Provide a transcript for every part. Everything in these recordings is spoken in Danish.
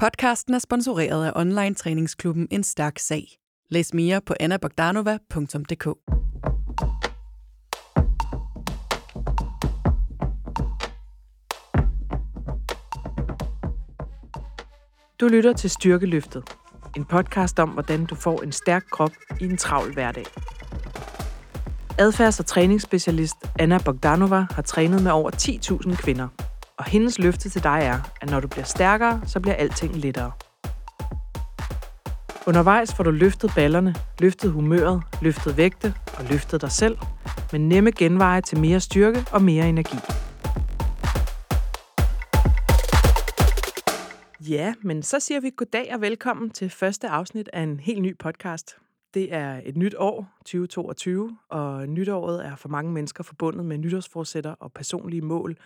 Podcasten er sponsoreret af online træningsklubben En Stærk Sag. Læs mere på annabogdanova.dk. Du lytter til Styrkeløftet. En podcast om, hvordan du får en stærk krop i en travl hverdag. Adfærds- og træningsspecialist Anna Bogdanova har trænet med over 10.000 kvinder. Og hendes løfte til dig er, at når du bliver stærkere, så bliver alting lettere. Undervejs får du løftet ballerne, løftet humøret, løftet vægte og løftet dig selv med nemme genveje til mere styrke og mere energi. Ja, men så siger vi goddag og velkommen til første afsnit af en helt ny podcast. Det er et nyt år, 2022, og nytåret er for mange mennesker forbundet med nytårsforsætter og personlige mål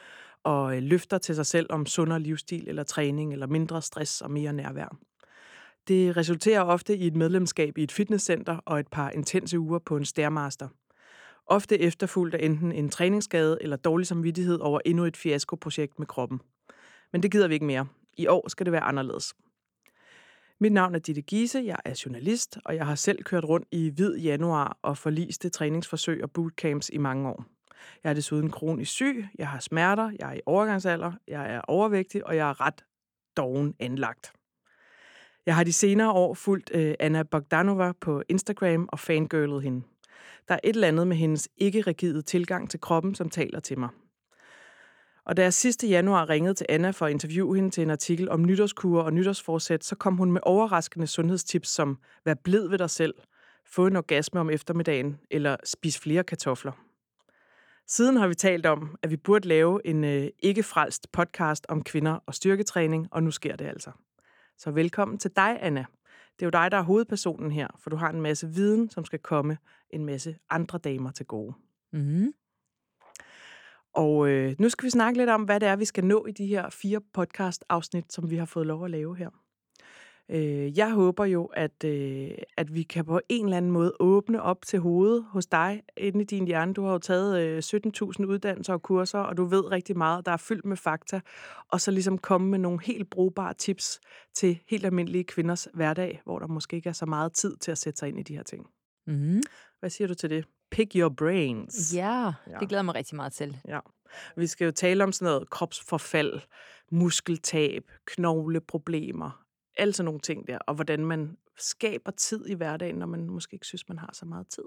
og øh, løfter til sig selv om sundere livsstil eller træning eller mindre stress og mere nærvær. Det resulterer ofte i et medlemskab i et fitnesscenter og et par intense uger på en stærmaster. Ofte efterfulgt af enten en træningsskade eller dårlig samvittighed over endnu et fiaskoprojekt med kroppen. Men det gider vi ikke mere. I år skal det være anderledes. Mit navn er Ditte Giese, jeg er journalist, og jeg har selv kørt rundt i hvid januar og forliste træningsforsøg og bootcamps i mange år. Jeg er desuden kronisk syg, jeg har smerter, jeg er i overgangsalder, jeg er overvægtig, og jeg er ret doven anlagt. Jeg har de senere år fulgt øh, Anna Bogdanova på Instagram og fangirlet hende. Der er et eller andet med hendes ikke-rigide tilgang til kroppen, som taler til mig. Og da jeg sidste januar ringede til Anna for at interviewe hende til en artikel om nytårskur og nytårsforsæt, så kom hun med overraskende sundhedstips som vær blid ved dig selv, få en orgasme om eftermiddagen eller spis flere kartofler. Siden har vi talt om, at vi burde lave en øh, ikke-frelst podcast om kvinder og styrketræning, og nu sker det altså. Så velkommen til dig, Anna. Det er jo dig, der er hovedpersonen her, for du har en masse viden, som skal komme en masse andre damer til gode. Mm. Og øh, nu skal vi snakke lidt om, hvad det er, vi skal nå i de her fire podcast-afsnit, som vi har fået lov at lave her. Øh, jeg håber jo, at, øh, at vi kan på en eller anden måde åbne op til hovedet hos dig inde i din hjerne. Du har jo taget øh, 17.000 uddannelser og kurser, og du ved rigtig meget, der er fyldt med fakta. Og så ligesom komme med nogle helt brugbare tips til helt almindelige kvinders hverdag, hvor der måske ikke er så meget tid til at sætte sig ind i de her ting. Mm. Hvad siger du til det? Pick your brains. Ja, Ja. det glæder mig rigtig meget til. Ja. Vi skal jo tale om sådan noget kropsforfald, muskeltab, knogleproblemer, alle sådan nogle ting der, og hvordan man skaber tid i hverdagen, når man måske ikke synes, man har så meget tid.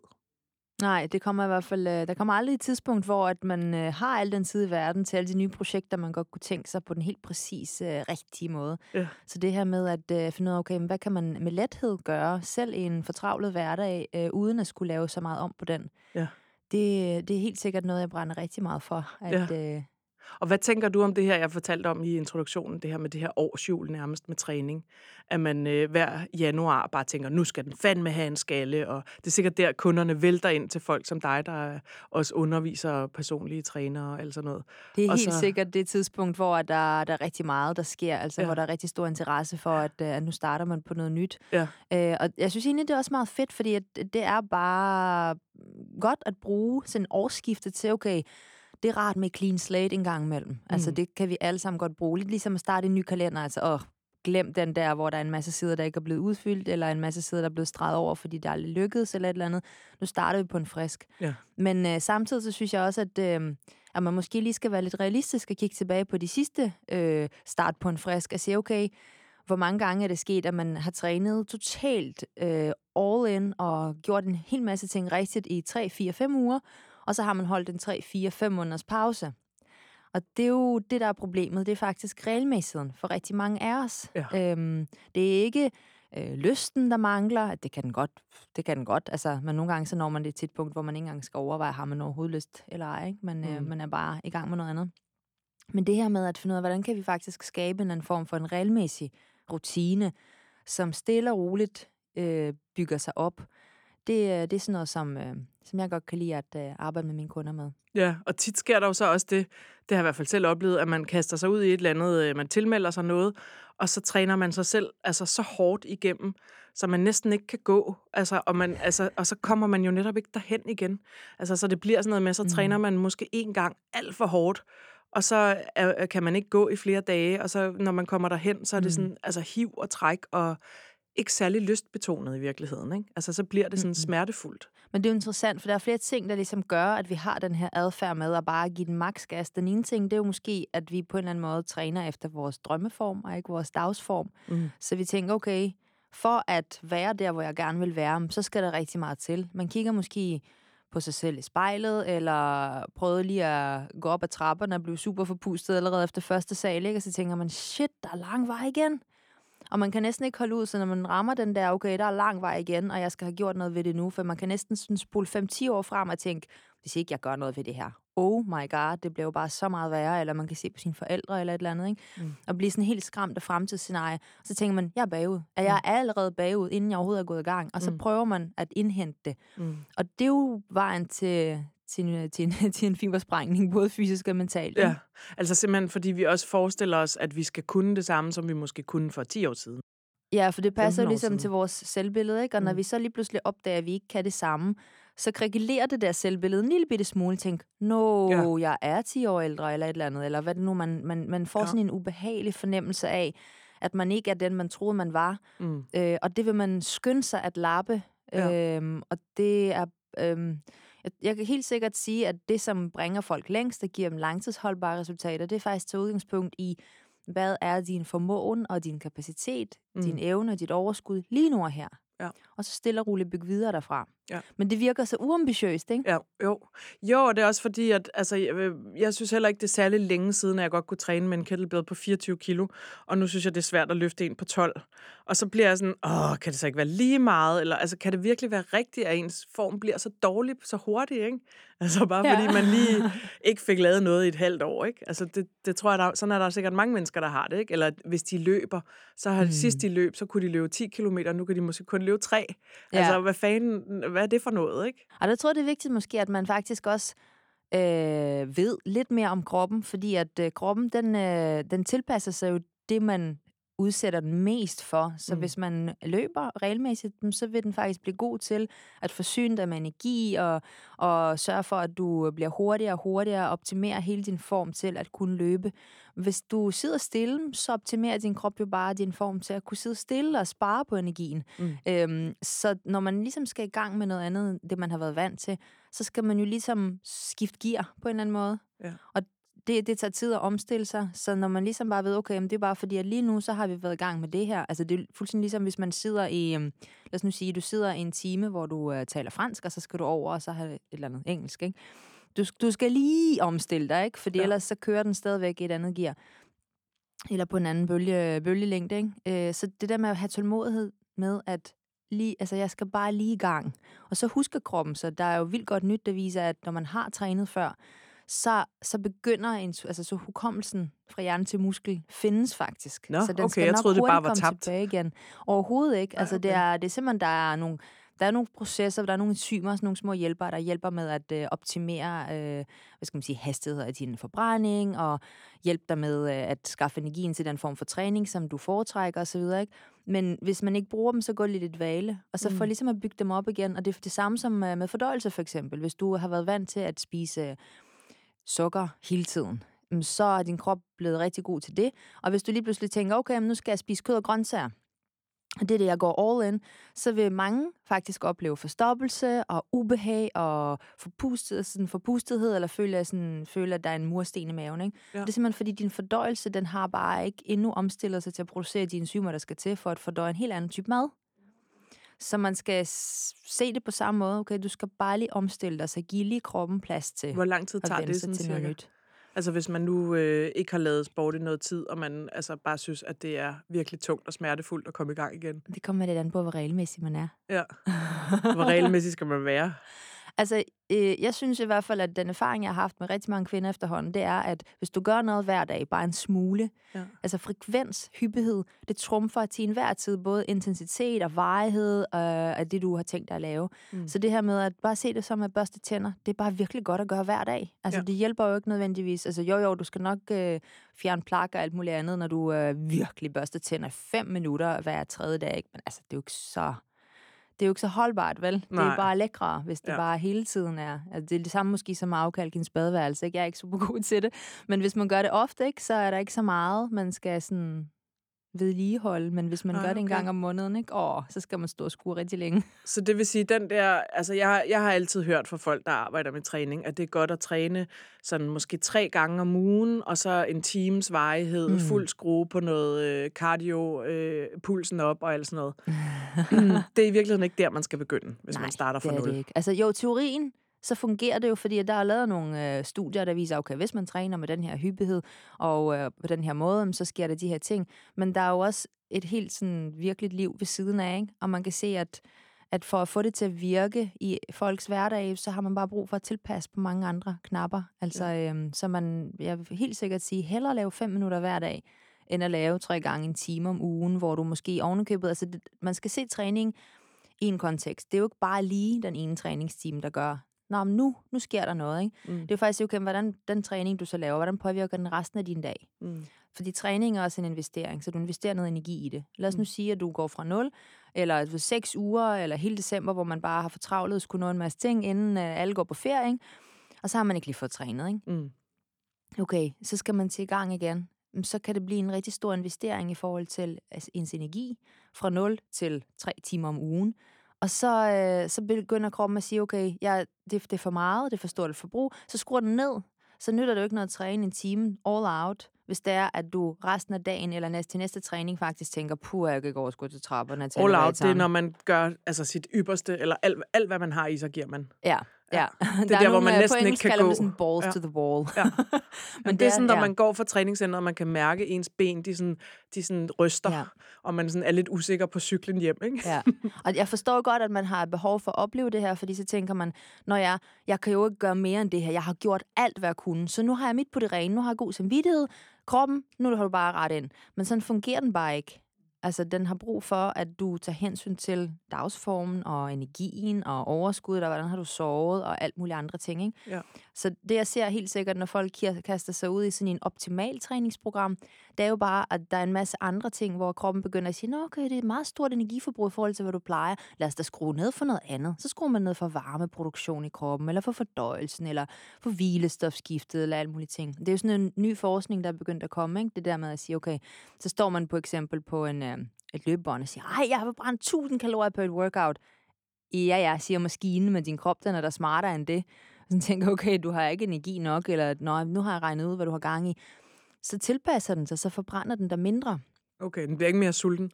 Nej, det kommer i hvert fald, øh, der kommer aldrig et tidspunkt, hvor at man øh, har al den tid i verden til alle de nye projekter, man godt kunne tænke sig på den helt præcis øh, rigtige måde. Ja. Så det her med at finde ud af, okay, hvad kan man med lethed gøre, selv i en fortravlet hverdag, øh, uden at skulle lave så meget om på den. Ja. Det, det er helt sikkert noget, jeg brænder rigtig meget for. At, øh, Og hvad tænker du om det her, jeg fortalte om i introduktionen, det her med det her årsjul nærmest med træning? At man øh, hver januar bare tænker, nu skal den fandme have en skalle, og det er sikkert der, kunderne vælter ind til folk som dig, der er også underviser og personlige trænere og alt sådan noget. Det er Og helt så- sikkert det tidspunkt, hvor der, der er rigtig meget, der sker. Altså, Ja. hvor der er rigtig stor interesse for, at, øh, at nu starter man på noget nyt. Ja. Øh, og jeg synes egentlig, det er også meget fedt, fordi at det er bare godt at bruge sådan årsskifte til, okay, det er rart med clean slate en gang imellem. Mm. Altså, det kan vi alle sammen godt bruge. Lidt ligesom at starte en ny kalender. Altså, åh, glem den der, hvor der er en masse sider, der ikke er blevet udfyldt, eller en masse sider, der er blevet streget over, fordi det aldrig lykkedes, eller et eller andet. Nu starter vi på en frisk. Ja. Men øh, samtidig så synes jeg også, at, øh, at man måske lige skal være lidt realistisk og kigge tilbage på de sidste øh, start på en frisk og sige, okay, hvor mange gange er det sket, at man har trænet totalt øh, all in og gjort en hel masse ting rigtigt i 3, 4, 5 uger, og så har man holdt en 3, 4, 5 måneders pause. Og det er jo det, der er problemet. Det er faktisk regelmæssigheden for rigtig mange af os. Ja. Øhm, det er ikke øh, lysten, der mangler. Det kan den godt. Det kan den godt. Altså, men nogle gange så når man det til et punkt, hvor man ikke engang skal overveje, har man overhovedet lyst eller ej. Ikke? Men øh, Mm. man er bare i gang med noget andet. Men det her med at finde ud af, hvordan kan vi faktisk skabe en anden form for en regelmæssig rutine, som stille og roligt øh, bygger sig op, det, øh, det er sådan noget, som, øh, som jeg godt kan lide at øh, arbejde med mine kunder med. Ja, og tit sker der jo så også det, det har jeg i hvert fald selv oplevet, at man kaster sig ud i et eller andet, øh, man tilmelder sig noget, og så træner man sig selv altså så hårdt igennem, så man næsten ikke kan gå. Altså, og, man, altså, og så kommer man jo netop ikke derhen igen. Altså, så det bliver sådan noget med, så Mhm. træner man måske en gang alt for hårdt, og så er, kan man ikke gå i flere dage, og så når man kommer derhen, så er det sådan, altså hiv og træk, og ikke særlig lystbetonet i virkeligheden. Ikke? Altså, så bliver det sådan Mm-mm. smertefuldt. Men det er jo interessant, for der er flere ting, der ligesom gør, at vi har den her adfærd med at bare give den maks gas. Den ene ting, det er jo måske, at vi på en eller anden måde træner efter vores drømmeform, og ikke vores dagsform. Mm. Så vi tænker, okay, for at være der, hvor jeg gerne vil være, så skal der rigtig meget til. Man kigger måske på sig selv i spejlet, eller prøvede lige at gå op ad trapperne og blive super forpustet allerede efter første sal, ikke? og så tænker man, shit, der er lang vej igen. Og man kan næsten ikke holde ud, så når man rammer den der, okay, der er lang vej igen, og jeg skal have gjort noget ved det nu, for man kan næsten sådan spole 5-10 år frem og tænke, hvis ikke jeg gør noget ved det her, oh my god, det bliver jo bare så meget værre, eller man kan se på sine forældre eller et eller andet, ikke? Mm. og blive sådan helt skræmt af fremtidsscenarie. Så tænker man, jeg er bagud. At jeg er allerede bagud, inden jeg overhovedet er gået i gang. Og så Mm. prøver man at indhente det. Mm. Og det er jo vejen til, til, en, til, en, til en fibersprængning, både fysisk og mentalt. Ja, altså simpelthen fordi vi også forestiller os, at vi skal kunne det samme, som vi måske kunne for 10 år siden. Ja, for det passer 15 jo ligesom siden. til vores selvbillede, ikke? Og når Mm. vi så lige pludselig opdager, at vi ikke kan det samme, så kregelerer det der selvbillede en lille bitte smule. Tænk, nå, Ja. jeg er 10 år ældre, eller et eller andet. Eller hvad det nu, man, man, man får Ja. sådan en ubehagelig fornemmelse af, at man ikke er den, man troede, man var. Mm. Øh, og det vil man skynde sig at lappe. Ja. Øhm, og det er... Øhm, jeg, kan helt sikkert sige, at det, som bringer folk længst og giver dem langtidsholdbare resultater, det er faktisk til udgangspunkt i, hvad er din formåen og din kapacitet, mm. din evne og dit overskud lige nu og her. Ja. Og så stille og roligt bygge videre derfra. Ja. Men det virker så uambitiøst, ikke? Ja, jo. Jo, og det er også fordi, at altså, jeg, vil- jeg synes heller ikke, det er særlig længe siden, at jeg godt kunne træne med en kettlebell på 24 kilo, og nu synes jeg, det er svært at løfte en på 12. Og så bliver jeg sådan, åh, kan det så ikke være lige meget? Eller altså, kan det virkelig være rigtigt, at ens form bliver så dårlig så hurtigt, ikke? Altså bare Ja. fordi man lige ikke fik lavet noget i et halvt år, ikke? Altså det, det tror jeg, der, sådan er der sikkert mange mennesker, der har det, ikke? Eller hvis de løber, så har. Mm. sidst de løb, så kunne de løbe 10 km, nu kan de måske kun løbe 3. Ja. Altså, hvad fanden, hvad er det for noget, ikke? Og der tror jeg, det er vigtigt måske, at man faktisk også øh, ved lidt mere om kroppen, fordi at øh, kroppen, den, øh, den tilpasser sig jo det, man udsætter den mest for. Så Mm. hvis man løber regelmæssigt, mm, så vil den faktisk blive god til at forsyne dig med energi og, og sørge for, at du bliver hurtigere og hurtigere og optimere hele din form til at kunne løbe. Hvis du sidder stille, så optimerer din krop jo bare din form til at kunne sidde stille og spare på energien. Mm. Øhm, så når man ligesom skal i gang med noget andet, end det man har været vant til, så skal man jo ligesom skifte gear på en eller anden måde. Ja. Og det, det tager tid at omstille sig, så når man ligesom bare ved, okay, det er bare fordi, at lige nu, så har vi været i gang med det her. Altså det er fuldstændig ligesom, hvis man sidder i, øhm, lad os nu sige, du sidder i en time, hvor du øh, taler fransk, og så skal du over, og så have et eller andet engelsk, ikke? Du, du skal lige omstille dig, ikke? Fordi ja. ellers så kører den stadigvæk i et andet gear. Eller på en anden bølge, bølgelængde, ikke? Øh, så det der med at have tålmodighed med, at lige, altså jeg skal bare lige i gang. Og så husker kroppen, så der er jo vildt godt nyt, der viser, at når man har trænet før, så, så begynder en, altså så hukommelsen fra hjerne til muskel findes faktisk. Nå, så den okay, skal jeg nok troede, det bare var tabt. tilbage igen. Overhovedet ikke. Altså det, okay. er, det er simpelthen, der er nogle, der er nogle processer, der er nogle enzymer, sådan nogle små hjælpere, der hjælper med at øh, optimere øh, hvad skal man sige, hastighed af din forbrænding, og hjælpe dig med øh, at skaffe energien til den form for træning, som du foretrækker osv. Ikke? Men hvis man ikke bruger dem, så går det lidt i dvale. Og så Mm. for ligesom at bygge dem op igen. Og det er det samme som øh, med fordøjelse for eksempel. Hvis du har været vant til at spise sukker hele tiden, så er din krop blevet rigtig god til det. Og hvis du lige pludselig tænker, okay, men nu skal jeg spise kød og grøntsager, og det er det, jeg går all in, så vil mange faktisk opleve forstoppelse og ubehag og forpustet, sådan forpustethed, eller føle, sådan, føle, at der er en mursten i maven. Ikke? Ja. Det er simpelthen, fordi din fordøjelse, den har bare ikke endnu omstillet sig til at producere de enzymer, der skal til for at fordøje en helt anden type mad. Så man skal se det på samme måde. Okay, du skal bare lige omstille dig, så give lige kroppen plads til Hvor lang tid tager det sådan til noget cirka? nyt. Altså hvis man nu øh, ikke har lavet sport i noget tid, og man altså bare synes, at det er virkelig tungt og smertefuldt at komme i gang igen. Det kommer lidt an på, hvor regelmæssig man er. Ja. Hvor regelmæssigt skal man være? Altså, øh, jeg synes i hvert fald, at den erfaring, jeg har haft med rigtig mange kvinder efterhånden, det er, at hvis du gør noget hver dag, bare en smule, Ja. altså frekvens, hyppighed, det trumfer til enhver tid både intensitet og varighed øh, af det, du har tænkt dig at lave. Mm. Så det her med at bare se det som at børste tænder, det er bare virkelig godt at gøre hver dag. Altså, Ja. det hjælper jo ikke nødvendigvis. Altså, jo, jo, du skal nok øh, fjerne plak og alt muligt andet, når du øh, virkelig børster tænder fem minutter hver tredje dag. Ikke? Men altså, det er jo ikke så det er jo ikke så holdbart, vel? Nej. Det er bare lækre, hvis det Ja. bare hele tiden er. Altså, det er det samme måske som at afkalke ens badeværelse. Ikke? Jeg er ikke super god til det. Men hvis man gør det ofte, ikke, så er der ikke så meget, man skal sådan vedligeholde. Men hvis man Nej, gør det en okay. gang om måneden, ikke? Åh, så skal man stå og skue rigtig længe. Så det vil sige, den der, altså jeg, jeg har altid hørt fra folk, der arbejder med træning, at det er godt at træne sådan måske tre gange om ugen, og så en times varighed, mm. Fuld skrue på noget øh, cardio, øh, pulsen op og alt sådan noget. Det er i virkeligheden ikke der, man skal begynde, hvis Nej, man starter fra det er nul. det ikke. Altså jo, teorien, så fungerer det jo, fordi der er lavet nogle øh, studier, der viser, okay, hvis man træner med den her hyppighed og øh, på den her måde, så sker der de her ting. Men der er jo også et helt sådan virkeligt liv ved siden af, ikke? og man kan se, at at for at få det til at virke i folks hverdag, så har man bare brug for at tilpasse på mange andre knapper. Altså, ja. øhm, så man, jeg vil helt sikkert sige, hellere lave fem minutter hver dag, end at lave tre gange en time om ugen, hvor du måske ovenikøbet, altså det, man skal se træning i en kontekst. Det er jo ikke bare lige den ene træningstime, der gør, Nå, men nu, nu sker der noget, ikke? Mm. Det er jo faktisk, okay, hvordan den træning, du så laver, hvordan påvirker den resten af din dag? Mm. Fordi træning er også en investering, så du investerer noget energi i det. Lad os nu Mm. sige, at du går fra 0, eller for seks uger, eller hele december, hvor man bare har fortravlet og skulle nå en masse ting, inden øh, alle går på ferie, ikke? og så har man ikke lige fået trænet. Ikke? Mm. Okay, så skal man til i gang igen. Så kan det blive en rigtig stor investering i forhold til altså, ens energi, fra 0 til 3 timer om ugen. Og så, øh, så begynder kroppen at sige, okay, jeg, det, det er for meget, det er for stort et forbrug, så skruer den ned. Så nytter det jo ikke noget at træne en time all out, hvis det er, at du resten af dagen eller næste, til næste træning faktisk tænker, puh, jeg kan ikke overskue til trapperne. til All out, det er, elevatoren." når man gør altså, sit ypperste, eller alt, alt, hvad man har i sig, giver man. Ja, ja. Det er der, hvor man øh, næsten ikke kan gå. sådan balls Ja. to the wall. Ja. Men det er sådan, når ja. man går fra træningscenteret, og man kan mærke ens ben, de, sådan, de sådan ryster, Ja. og man sådan er lidt usikker på cyklen hjem. Ikke? Ja, og jeg forstår godt, at man har behov for at opleve det her, fordi så tænker man, når jeg, jeg kan jo ikke gøre mere end det her. Jeg har gjort alt, hvad jeg kunne, så nu har jeg mit på det rene. Nu har jeg god samvittighed. Kroppen, nu har du bare ret ind. Men sådan fungerer den bare ikke. Altså, den har brug for, at du tager hensyn til dagsformen og energien og overskuddet, og hvordan har du sovet og alt muligt andre ting. Ikke? Ja. Så det, jeg ser helt sikkert, når folk kaster sig ud i sådan en optimal træningsprogram, det er jo bare, at der er en masse andre ting, hvor kroppen begynder at sige, Nå, okay, det er et meget stort energiforbrug i forhold til, hvad du plejer. Lad os da skrue ned for noget andet. Så skruer man ned for varmeproduktion i kroppen, eller for fordøjelsen, eller for hvilestofskiftet, eller alt muligt ting. Det er jo sådan en ny forskning, der er begyndt at komme, ikke? Det der med at sige, okay, så står man på eksempel på en, et løbebånd og siger, ej, jeg har brændt 1000 kalorier på et workout. Ja, ja, siger maskinen, men din krop, den er da smartere end det. Og så tænker okay, du har ikke energi nok, eller Nå, nu har jeg regnet ud, hvad du har gang i. Så tilpasser den sig, så forbrænder den der mindre. Okay, den bliver ikke mere sulten.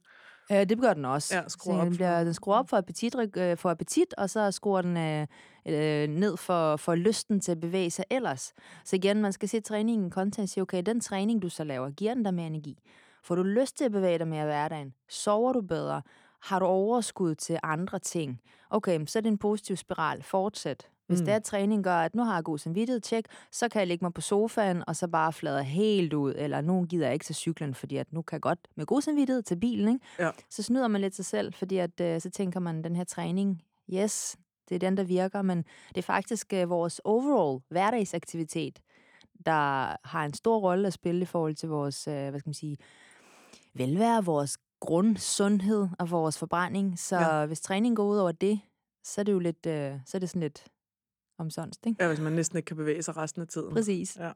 Øh, det gør den også. Ja, skruer op den, bliver, den skruer op for appetit, øh, for appetit og så skruer den øh, øh, ned for, for lysten til at bevæge sig ellers. Så igen, man skal se træningen i kontekst og sige, okay, den træning, du så laver, giver den der mere energi? Får du lyst til at bevæge dig mere i hverdagen? Sover du bedre? Har du overskud til andre ting? Okay, så er det en positiv spiral. Fortsæt. Hvis Mm. det er, at træning gør, at nu har jeg god samvittighed, tjek, så kan jeg ligge mig på sofaen, og så bare flade helt ud, eller nu gider jeg ikke til cyklen, fordi at nu kan jeg godt med god samvittighed til bilen, ikke? Ja. Så snyder man lidt sig selv, fordi at, øh, så tænker man, den her træning, yes, det er den, der virker, men det er faktisk øh, vores overall hverdagsaktivitet, der har en stor rolle at spille i forhold til vores, øh, hvad skal man sige, velvære, vores grundsundhed og vores forbrænding. Så Ja. hvis træning går ud over det, så er det jo lidt, øh, så er det sådan lidt omsonst, ikke? Ja, hvis man næsten ikke kan bevæge sig resten af tiden. Præcis. Ja.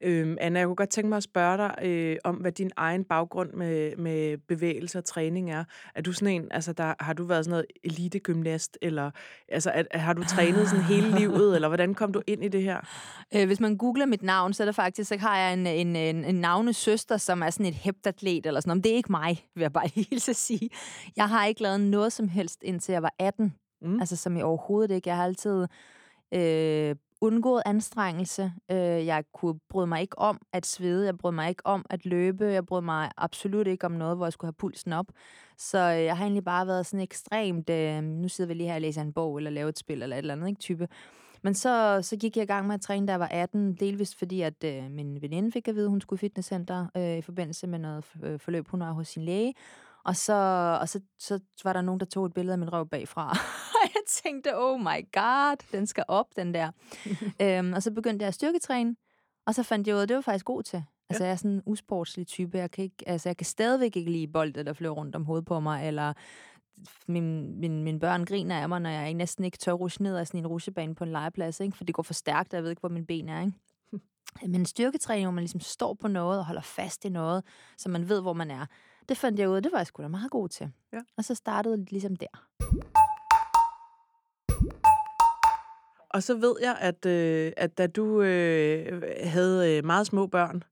Øhm, Anna, jeg kunne godt tænke mig at spørge dig øh, om, hvad din egen baggrund med, med bevægelse og træning er. Er du sådan en, altså der, har du været sådan noget elitegymnast, eller altså, er, har du trænet sådan hele livet, eller hvordan kom du ind i det her? Øh, hvis man googler mit navn, så er der faktisk, så har jeg en, en, en, en navnesøster, som er sådan et heptatlet eller sådan noget. Men det er ikke mig, vil jeg bare helt så sige. Jeg har ikke lavet noget som helst, indtil jeg var 18. Mm. Altså som i overhovedet ikke. Jeg har altid øh, undgået anstrengelse. Øh, jeg kunne bryde mig ikke om at svede. Jeg brød mig ikke om at løbe. Jeg brød mig absolut ikke om noget, hvor jeg skulle have pulsen op. Så øh, jeg har egentlig bare været sådan ekstremt... Øh, nu sidder vi lige her og læser en bog, eller laver et spil, eller et eller andet, ikke, type. Men så, så gik jeg i gang med at træne, da jeg var 18, delvist fordi, at øh, min veninde fik at vide, at hun skulle i fitnesscenter øh, i forbindelse med noget øh, forløb, hun har hos sin læge. Og, så, og så, så var der nogen, der tog et billede af min røv bagfra. Og jeg tænkte, oh my god, den skal op, den der. øhm, og så begyndte jeg at styrketræne, og så fandt jeg ud af, at det var faktisk god til. Altså, jeg er sådan en usportslig type. Jeg kan, ikke, altså, jeg kan stadigvæk ikke lide bolde, der flyver rundt om hovedet på mig, eller min, min, mine børn griner af mig, når jeg næsten ikke tør rushe ned af sådan en rusjebane på en legeplads, ikke? for det går for stærkt, og jeg ved ikke, hvor mine ben er. Ikke? Men styrketræning, hvor man ligesom står på noget og holder fast i noget, så man ved, hvor man er, det fandt jeg ud af, det var jeg sgu da meget god til. Ja. Og så startede det ligesom der. Og så ved jeg, at, øh, at da du øh, havde øh, meget små børn,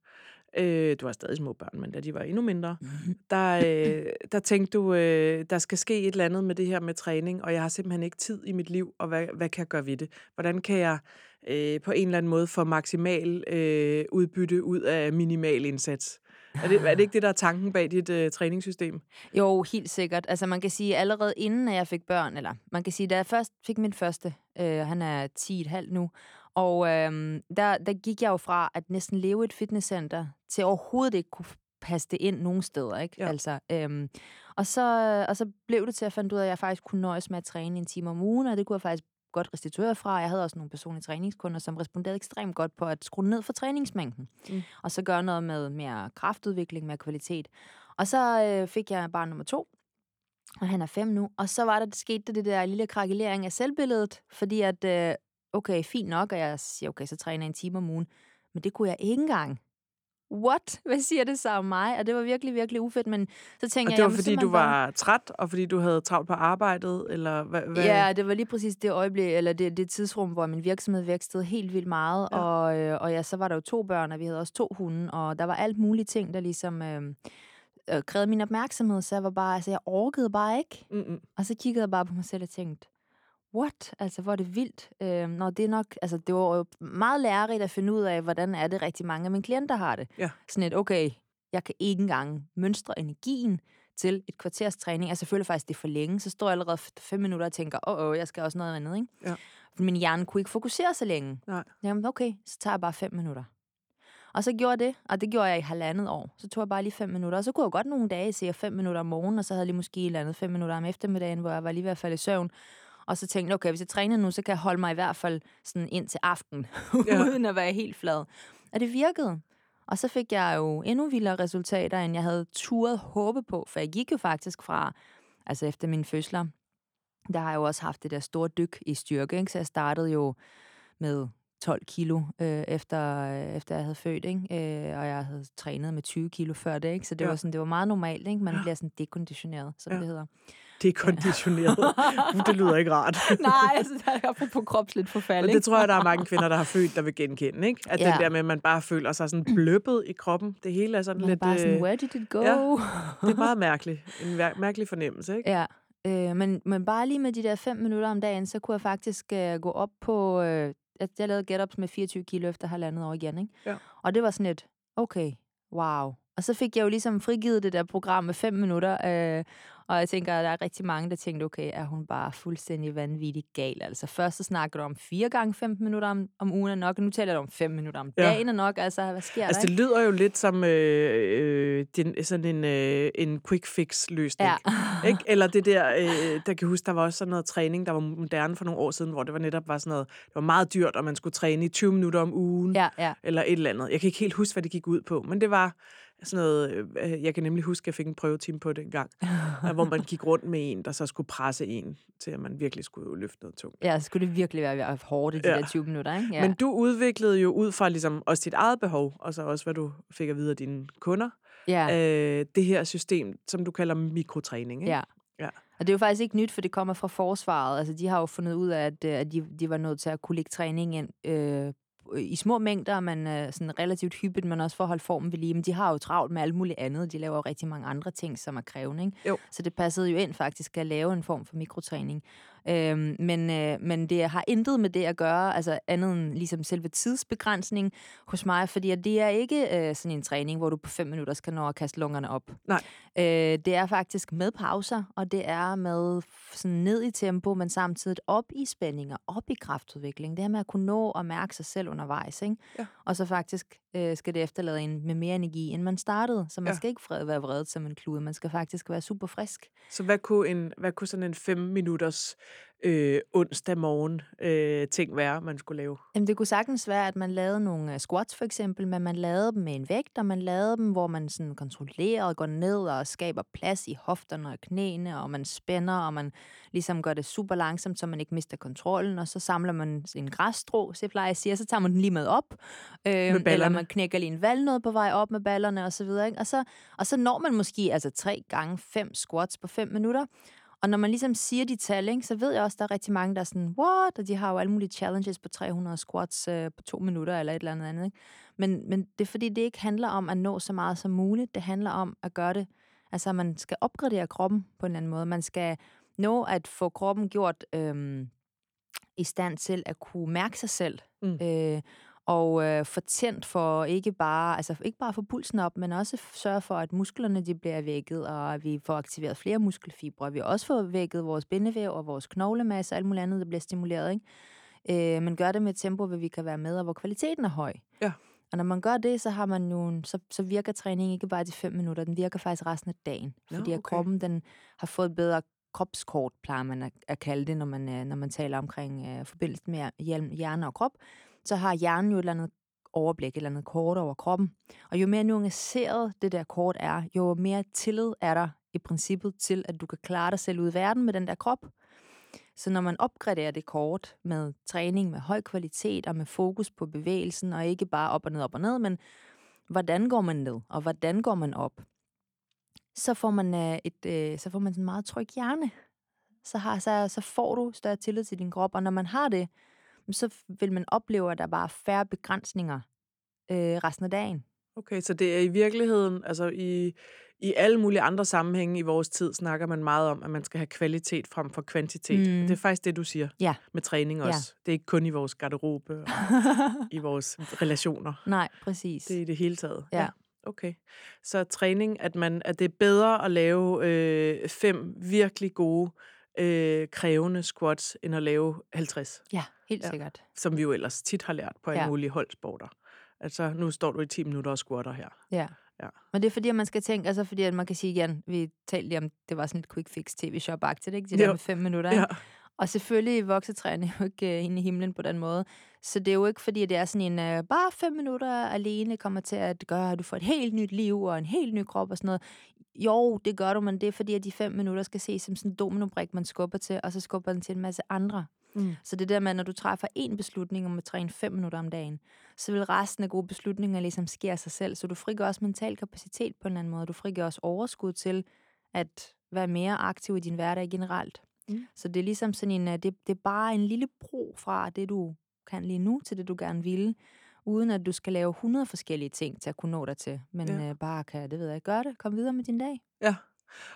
øh, du har stadig små børn, men da de var endnu mindre, der, øh, der tænkte du, øh, der skal ske et eller andet med det her med træning, og jeg har simpelthen ikke tid i mit liv, og hvad, hvad kan jeg gøre ved det? Hvordan kan jeg øh, på en eller anden måde få maksimal øh, udbytte ud af minimal indsats? Er det, er det ikke det, der er tanken bag dit øh, træningssystem? Jo, helt sikkert. Altså man kan sige, allerede inden at jeg fik børn, eller man kan sige, da jeg først fik min første, øh, han er 10,5 nu, og øh, der, der gik jeg jo fra at næsten leve et fitnesscenter, til overhovedet ikke kunne passe det ind nogen steder, ikke? Ja. Altså, øhm, og, så, og så blev det til, at jeg fandt ud af, at jeg faktisk kunne nøjes med at træne en time om ugen, og det kunne jeg faktisk godt restituere fra. Jeg havde også nogle personlige træningskunder, som responderede ekstremt godt på at skrue ned for træningsmængden. Mm. Og så gøre noget med mere kraftudvikling, mere kvalitet. Og så øh, fik jeg barn nummer to, og han er fem nu. Og så var der, det skete det der lille krakelering af selvbilledet, fordi at, øh, okay, fint nok, og jeg siger, okay, så træner jeg en time om ugen. Men det kunne jeg ikke engang. What? Hvad siger det så om mig? Og det var virkelig, virkelig ufedt, men så tænkte Og jeg... det var, jeg fordi du simpelthen bare- var træt, og fordi du havde travlt på arbejdet, eller hvad? hvad? Ja, det var lige præcis det øjeblik, eller det, det tidsrum, hvor min virksomhed vækstede helt vildt meget. Ja. Og, øh, og ja, så var der jo to børn, og vi havde også to hunde, og der var alt mulige ting, der ligesom øh, øh, krævede min opmærksomhed, så jeg var bare, altså jeg orkede bare ikke. Mm-mm. Og så kiggede jeg bare på mig selv og tænkte, what? Altså, hvor er det vildt. Øh, når det er nok, altså det var jo meget lærerigt at finde ud af, hvordan er det rigtig mange af mine klienter har det. Ja. Sådan et, okay, jeg kan ikke engang mønstre energien til et kvarters træning. Altså, jeg føler faktisk, det er for længe. Så står jeg allerede fem minutter og tænker, åh, åh, jeg skal også noget andet, ikke? Ja. Min hjerne kunne ikke fokusere så længe. Nej. Jamen, okay, så tager jeg bare fem minutter. Og så gjorde jeg det, og det gjorde jeg i halvandet år. Så tog jeg bare lige fem minutter, og så kunne jeg godt nogle dage se fem minutter om morgenen, og så havde jeg lige måske et eller andet fem minutter om eftermiddagen, hvor jeg var lige ved at falde i søvn. Og så tænkte jeg, okay, hvis jeg træner nu, så kan jeg holde mig i hvert fald sådan ind til aften, Ja. uden at være helt flad. Og det virkede. Og så fik jeg jo endnu vildere resultater, end jeg havde turet håbe på, for jeg gik jo faktisk fra, altså efter mine fødsler, der har jeg jo også haft det der store dyk i styrke, ikke? så jeg startede jo med 12 kilo, øh, efter, øh, efter jeg havde født, ikke? Øh, og jeg havde trænet med 20 kilo før det, ikke? så det, Ja. var sådan, det var meget normalt. Ikke? Man Ja. bliver sådan dekonditioneret, som Ja. det hedder. Det er konditioneret. Uh, det lyder ikke rart. Nej, altså der er på, på kropsligt forfald. Og ikke? det tror jeg, der er mange kvinder, der har følt, der vil genkende. Ikke? At ja. Ja. det der med, at man bare føler sig sådan bløbbet i kroppen. Det hele er sådan Man lidt... bare sådan, øh, where did it go? ja. det er meget mærkeligt. En mær- mærkelig fornemmelse, ikke? Ja, øh, men, men bare lige med de der fem minutter om dagen, så kunne jeg faktisk øh, gå op på... Øh, at jeg lavede get-ups med 24 kilo efter halvandet år igen, ikke? Ja. Og det var sådan et, okay, wow. Og så fik jeg jo ligesom frigivet det der program med fem minutter, øh, og jeg tænker, at der er rigtig mange, der tænkte, okay, er hun bare fuldstændig vanvittig gal? Altså først så snakker du om fire gange 15 minutter om, om ugen er nok, og nu taler du om fem minutter om Ja. dagen er nok. Altså, hvad sker Altså, der? det ikke? lyder jo lidt som øh, øh, din, sådan en, øh, en quick fix løsning. Ja. Ikke? Eller det der, øh, der kan huske, der var også sådan noget træning, der var moderne for nogle år siden, hvor det var netop var sådan noget, det var meget dyrt, og man skulle træne i 20 minutter om ugen, ja, ja. eller et eller andet. Jeg kan ikke helt huske, hvad det gik ud på, men det var sådan noget, øh, jeg kan nemlig huske, at jeg fik en prøvetime på det en gang, øh, hvor man gik rundt med en, der så skulle presse en, til at man virkelig skulle løfte noget tungt. Ja, skulle det virkelig være, være hårdt i de Ja. der 20 minutter, ikke? Ja. Men du udviklede jo ud fra ligesom også dit eget behov, og så også, hvad du fik at vide af dine kunder, ja. øh, det her system, som du kalder mikrotræning. Ikke? Ja. Ja. Og det er jo faktisk ikke nyt, for det kommer fra forsvaret. Altså, de har jo fundet ud af, at, øh, at de, de var nødt til at kunne lægge træning ind øh, i små mængder, men øh, sådan relativt hyppigt, men også for at holde formen ved lige. Men de har jo travlt med alt muligt andet. De laver jo rigtig mange andre ting, som er krævende. Ikke? Jo. Så det passede jo ind faktisk at lave en form for mikrotræning. Øhm, men, øh, men det har intet med det at gøre, altså andet end ligesom selve tidsbegrænsning hos mig, fordi det er ikke øh, sådan en træning, hvor du på fem minutter skal nå at kaste lungerne op. Nej. Øh, det er faktisk med pauser, og det er med sådan ned i tempo, men samtidig op i spændinger, op i kraftudvikling. Det her med at kunne nå at mærke sig selv undervejs. Ikke? Ja. Og så faktisk øh, skal det efterlade en med mere energi, end man startede. Så man Ja. skal ikke vred, være vredet som en klude. Man skal faktisk være super frisk. Så hvad kunne, en, hvad kunne sådan en fem minutters øh, onsdag morgen øh, ting være, man skulle lave? Jamen, det kunne sagtens være, at man lavede nogle øh, squats for eksempel, men man lavede dem med en vægt, og man lavede dem, hvor man sådan kontrollerer og går ned og skaber plads i hofterne og knæene, og man spænder, og man ligesom gør det super langsomt, så man ikke mister kontrollen, og så samler man en græsstrå, så jeg plejer at sige, og så tager man den lige med op, øh, eller man knækker lige en valnød på vej op med ballerne og så videre, ikke? Og, så, og så når man måske altså tre gange fem squats på fem minutter, og når man ligesom siger de tal, ikke, så ved jeg også, at der er rigtig mange, der er sådan, what? Og de har jo alle mulige challenges på 300 squats øh, på to minutter eller et eller andet andet. Ikke? Men, men det er fordi, det ikke handler om at nå så meget som muligt. Det handler om at gøre det, altså man skal opgradere kroppen på en eller anden måde. Man skal nå at få kroppen gjort øhm, i stand til at kunne mærke sig selv. Mm. Øh, og øh, få tændt for ikke bare, altså ikke bare få pulsen op, men også sørge for, at musklerne de bliver vækket, og vi får aktiveret flere muskelfibre. Vi også får vækket vores bindevæv og vores knoglemasse og alt muligt andet, der bliver stimuleret. Ikke? Øh, men gør det med et tempo, hvor vi kan være med, og hvor kvaliteten er høj. Ja. Og når man gør det, så har man jo, så, så virker træningen ikke bare de fem minutter, den virker faktisk resten af dagen. Fordi okay. at kroppen den har fået bedre kropskort, plejer man at, at kalde det, når man, øh, når man taler omkring uh, forbindelsen med hjerne og krop så har hjernen jo et eller andet overblik, et eller andet kort over kroppen. Og jo mere nuanceret det der kort er, jo mere tillid er der i princippet til, at du kan klare dig selv ud i verden med den der krop. Så når man opgraderer det kort med træning med høj kvalitet og med fokus på bevægelsen, og ikke bare op og ned, op og ned, men hvordan går man ned, og hvordan går man op, så får man, øh, et, øh, så får man en meget tryg hjerne. Så, har, så, så får du større tillid til din krop, og når man har det, så vil man opleve, at der bare er færre begrænsninger øh, resten af dagen. Okay, så det er i virkeligheden, altså i, i alle mulige andre sammenhænge i vores tid, snakker man meget om, at man skal have kvalitet frem for kvantitet. Mm. Det er faktisk det, du siger ja. med træning også. Ja. Det er ikke kun i vores garderobe og i vores relationer. Nej, præcis. Det er i det hele taget. Ja. ja. Okay. Så træning, at, man, at det er bedre at lave øh, fem virkelig gode, øh, krævende squats, end at lave 50. Ja. Helt ja, sikkert. Som vi jo ellers tit har lært på alle ja. mulige holdsporter. Altså, nu står du i 10 minutter og squatter her. Ja. ja. Men det er fordi, at man skal tænke, altså fordi at man kan sige igen, vi talte lige om, det var sådan et quick fix tv shop agtigt ikke? Det der med fem minutter, ikke? Ja. Og selvfølgelig vokser træerne jo ikke uh, ind i himlen på den måde. Så det er jo ikke fordi, at det er sådan en, uh, bare fem minutter alene kommer til at gøre, at du får et helt nyt liv og en helt ny krop og sådan noget. Jo, det gør du, men det er fordi, at de fem minutter skal ses som sådan en dominobrik, man skubber til, og så skubber den til en masse andre. Mm. Så det der med, når du træffer en beslutning om at træne 5 minutter om dagen, så vil resten af gode beslutninger ligesom ske af sig selv. Så du frigør også mental kapacitet på en anden måde. Du frigør også overskud til at være mere aktiv i din hverdag generelt. Mm. Så det er ligesom sådan en, øh, det, det er bare en lille bro fra det, du kan lige nu, til det, du gerne vil uden at du skal lave 100 forskellige ting til at kunne nå dig til, men ja. øh, bare kan, det ved jeg, gøre det, kom videre med din dag. Ja,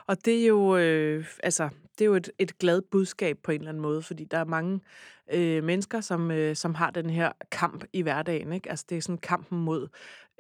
og det er jo, øh, altså, det er jo et, et glad budskab på en eller anden måde, fordi der er mange øh, mennesker, som, øh, som har den her kamp i hverdagen. Ikke? Altså, det er sådan kampen mod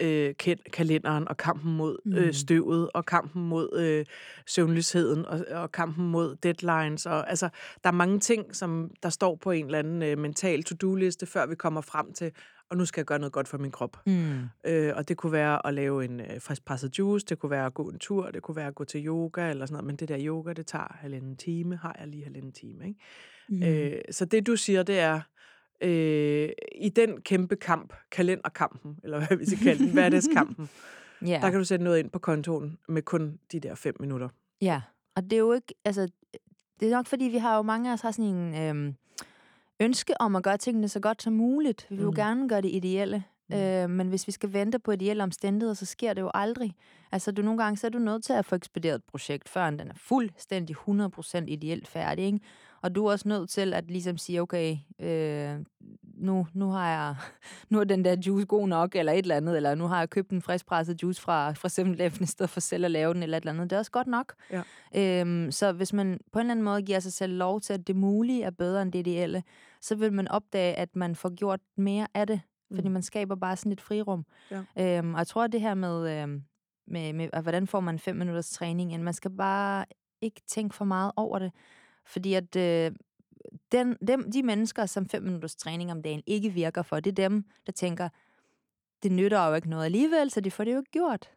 øh, kalenderen, og kampen mod øh, mm. støvet, og kampen mod øh, søvnløsheden, og, og kampen mod deadlines. Og, altså, der er mange ting, som der står på en eller anden øh, mental to-do-liste, før vi kommer frem til, og nu skal jeg gøre noget godt for min krop. Mm. Øh, og det kunne være at lave en øh, friskpresset juice, det kunne være at gå en tur, det kunne være at gå til yoga eller sådan noget, men det der yoga, det tager halvanden time, har jeg lige halvanden time. Ikke? Mm. Øh, så det du siger, det er, øh, i den kæmpe kamp, kalenderkampen, eller hvad vi skal kalde den, hverdagskampen, yeah. der kan du sætte noget ind på kontoen med kun de der fem minutter. Ja, og det er jo ikke, altså, det er nok fordi, vi har jo mange af os har sådan en... Øh, ønske om at gøre tingene så godt som muligt. Vi vil jo mm. gerne gøre det ideelle. Mm. Øh, men hvis vi skal vente på ideelle omstændigheder, så sker det jo aldrig. Altså, du nogle gange så er du nødt til at få ekspederet et projekt, før den er fuldstændig 100% ideelt færdig. Ikke? Og du er også nødt til at ligesom sige, okay, øh, nu, nu har jeg, nu er den der juice god nok, eller et eller andet, eller nu har jeg købt en friskpresset juice fra, fra 7-Eleven, i stedet for selv at lave den, eller et eller andet. Det er også godt nok. Ja. Øhm, så hvis man på en eller anden måde giver sig selv lov til, at det mulige er bedre end det ideelle, så vil man opdage, at man får gjort mere af det, fordi mm. man skaber bare sådan et frirum. Ja. Øhm, og jeg tror, at det her med, øhm, med, med at hvordan får man fem minutters træning, man skal bare ikke tænke for meget over det. Fordi at øh, den, dem, de mennesker, som fem minutters træning om dagen ikke virker for, det er dem, der tænker, det nytter jo ikke noget alligevel, så de får det jo ikke gjort.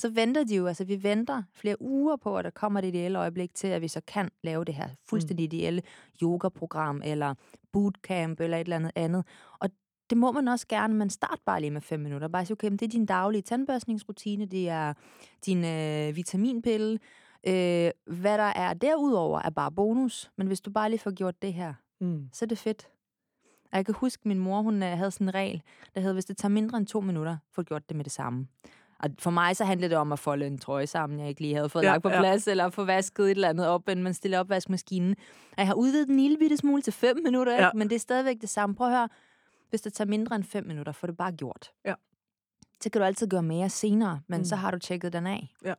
Så venter de jo, altså vi venter flere uger på, at der kommer det ideelle øjeblik til, at vi så kan lave det her fuldstændig ideelle yogaprogram, eller bootcamp, eller et eller andet andet. Og det må man også gerne, men start bare lige med fem minutter. Bare sige, okay, det er din daglige tandbørstningsrutine, det er din øh, vitaminpille. Øh, hvad der er derudover er bare bonus, men hvis du bare lige får gjort det her, Mm. så er det fedt. Og jeg kan huske, min mor hun øh, havde sådan en regel, der hed, hvis det tager mindre end to minutter, få gjort det med det samme. Og for mig så handlede det om at folde en trøje sammen, jeg ikke lige havde fået Ja, lagt på ja. plads, eller få vasket et eller andet op, inden man stiller opvaskemaskinen. Og jeg har udvidet den en lille bitte smule til fem minutter, ikke? Ja. men det er stadigvæk det samme. Prøv at høre, hvis det tager mindre end fem minutter, får det bare gjort. Ja. Så kan du altid gøre mere senere, men mm. så har du tjekket den af. Ja,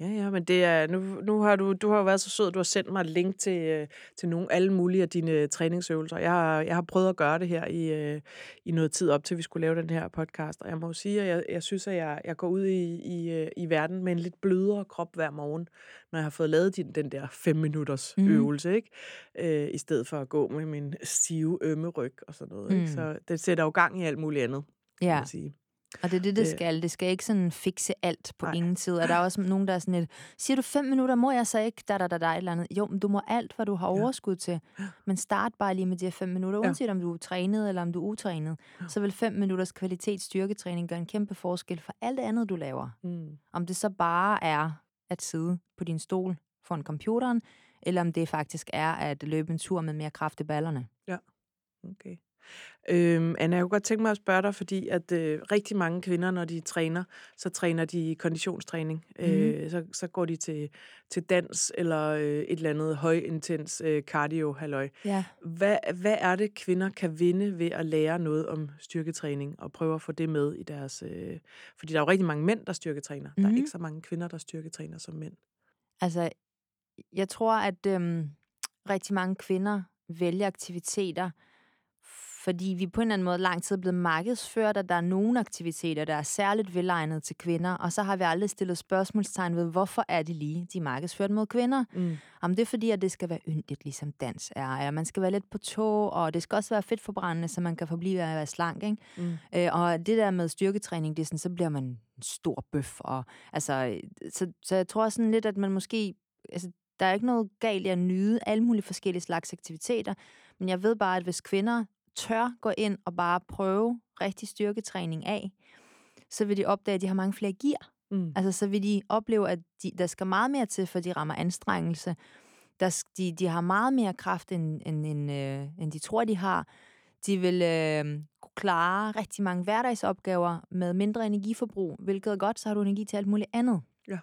ja, men det er, nu, nu har du, du har jo været så sød, du har sendt mig et link til, øh, til nogle, alle mulige af dine øh, træningsøvelser. Jeg har, jeg har prøvet at gøre det her i, øh, i noget tid op til, vi skulle lave den her podcast, og jeg må jo sige, at jeg, jeg synes, at jeg, jeg går ud i, i, i verden med en lidt blødere krop hver morgen, når jeg har fået lavet den, den der fem minutters mm. Øvelse, ikke? Øh, i stedet for at gå med min stive, ømme ryg og sådan noget. Ikke? Mm. Så det sætter jo gang i alt muligt andet, kan Ja. man sige. Og det er det, det Det- skal. Det skal ikke sådan fikse alt på Nej. Ingen tid. Og der er også nogen, der er sådan lidt, siger du fem minutter, må jeg så ikke, da, da, da, da, et eller andet. Jo, men du må alt, hvad du har Ja. overskud til. Men start bare lige med de her fem minutter, Ja. uanset om du er trænet eller om du er utrænet. Så vil fem minutters kvalitet styrketræning gøre en kæmpe forskel for alt det andet, du laver. Mm. Om det så bare er at sidde på din stol foran computeren, eller om det faktisk er at løbe en tur med mere kraft i ballerne. Okay. Øhm, Anna, jeg kunne godt tænke mig at spørge dig, fordi at øh, rigtig mange kvinder, når de træner, så træner de konditionstræning. Mm. Øh, så, så går de til, til dans eller øh, et eller andet højintens øh, cardio halløj. Ja. Hvad, hvad er det, kvinder kan vinde ved at lære noget om styrketræning og prøve at få det med i deres... Øh, fordi der er jo rigtig mange mænd, der styrketræner. Mm. Der er ikke så mange kvinder, der styrketræner som mænd. Altså, jeg tror, at øhm, rigtig mange kvinder vælger aktiviteter, fordi vi på en eller anden måde lang tid er blevet markedsført, at der er nogle aktiviteter, der er særligt velegnet til kvinder, og så har vi aldrig stillet spørgsmålstegn ved, hvorfor er det lige, de er markedsført mod kvinder. Mm. Om det er fordi, at det skal være yndigt, ligesom dans er, ja, man skal være lidt på tå, og det skal også være fedtforbrændende, så man kan forblive at være slank, ikke? Mm. Øh, og det der med styrketræning, det er sådan, så bliver man en stor bøf. Og, altså, så, så jeg tror sådan lidt, at man måske... Altså, der er ikke noget galt i at nyde alle mulige forskellige slags aktiviteter, men jeg ved bare, at hvis kvinder tør gå ind og bare prøve rigtig styrketræning af, så vil de opdage, at de har mange flere gear. Mm. Altså, så vil de opleve, at de, der skal meget mere til, for de rammer anstrengelse. Der, de, de har meget mere kraft, end, end, end, øh, end de tror, de har. De vil øh, kunne klare rigtig mange hverdagsopgaver med mindre energiforbrug, hvilket er godt, så har du energi til alt muligt andet. Ja.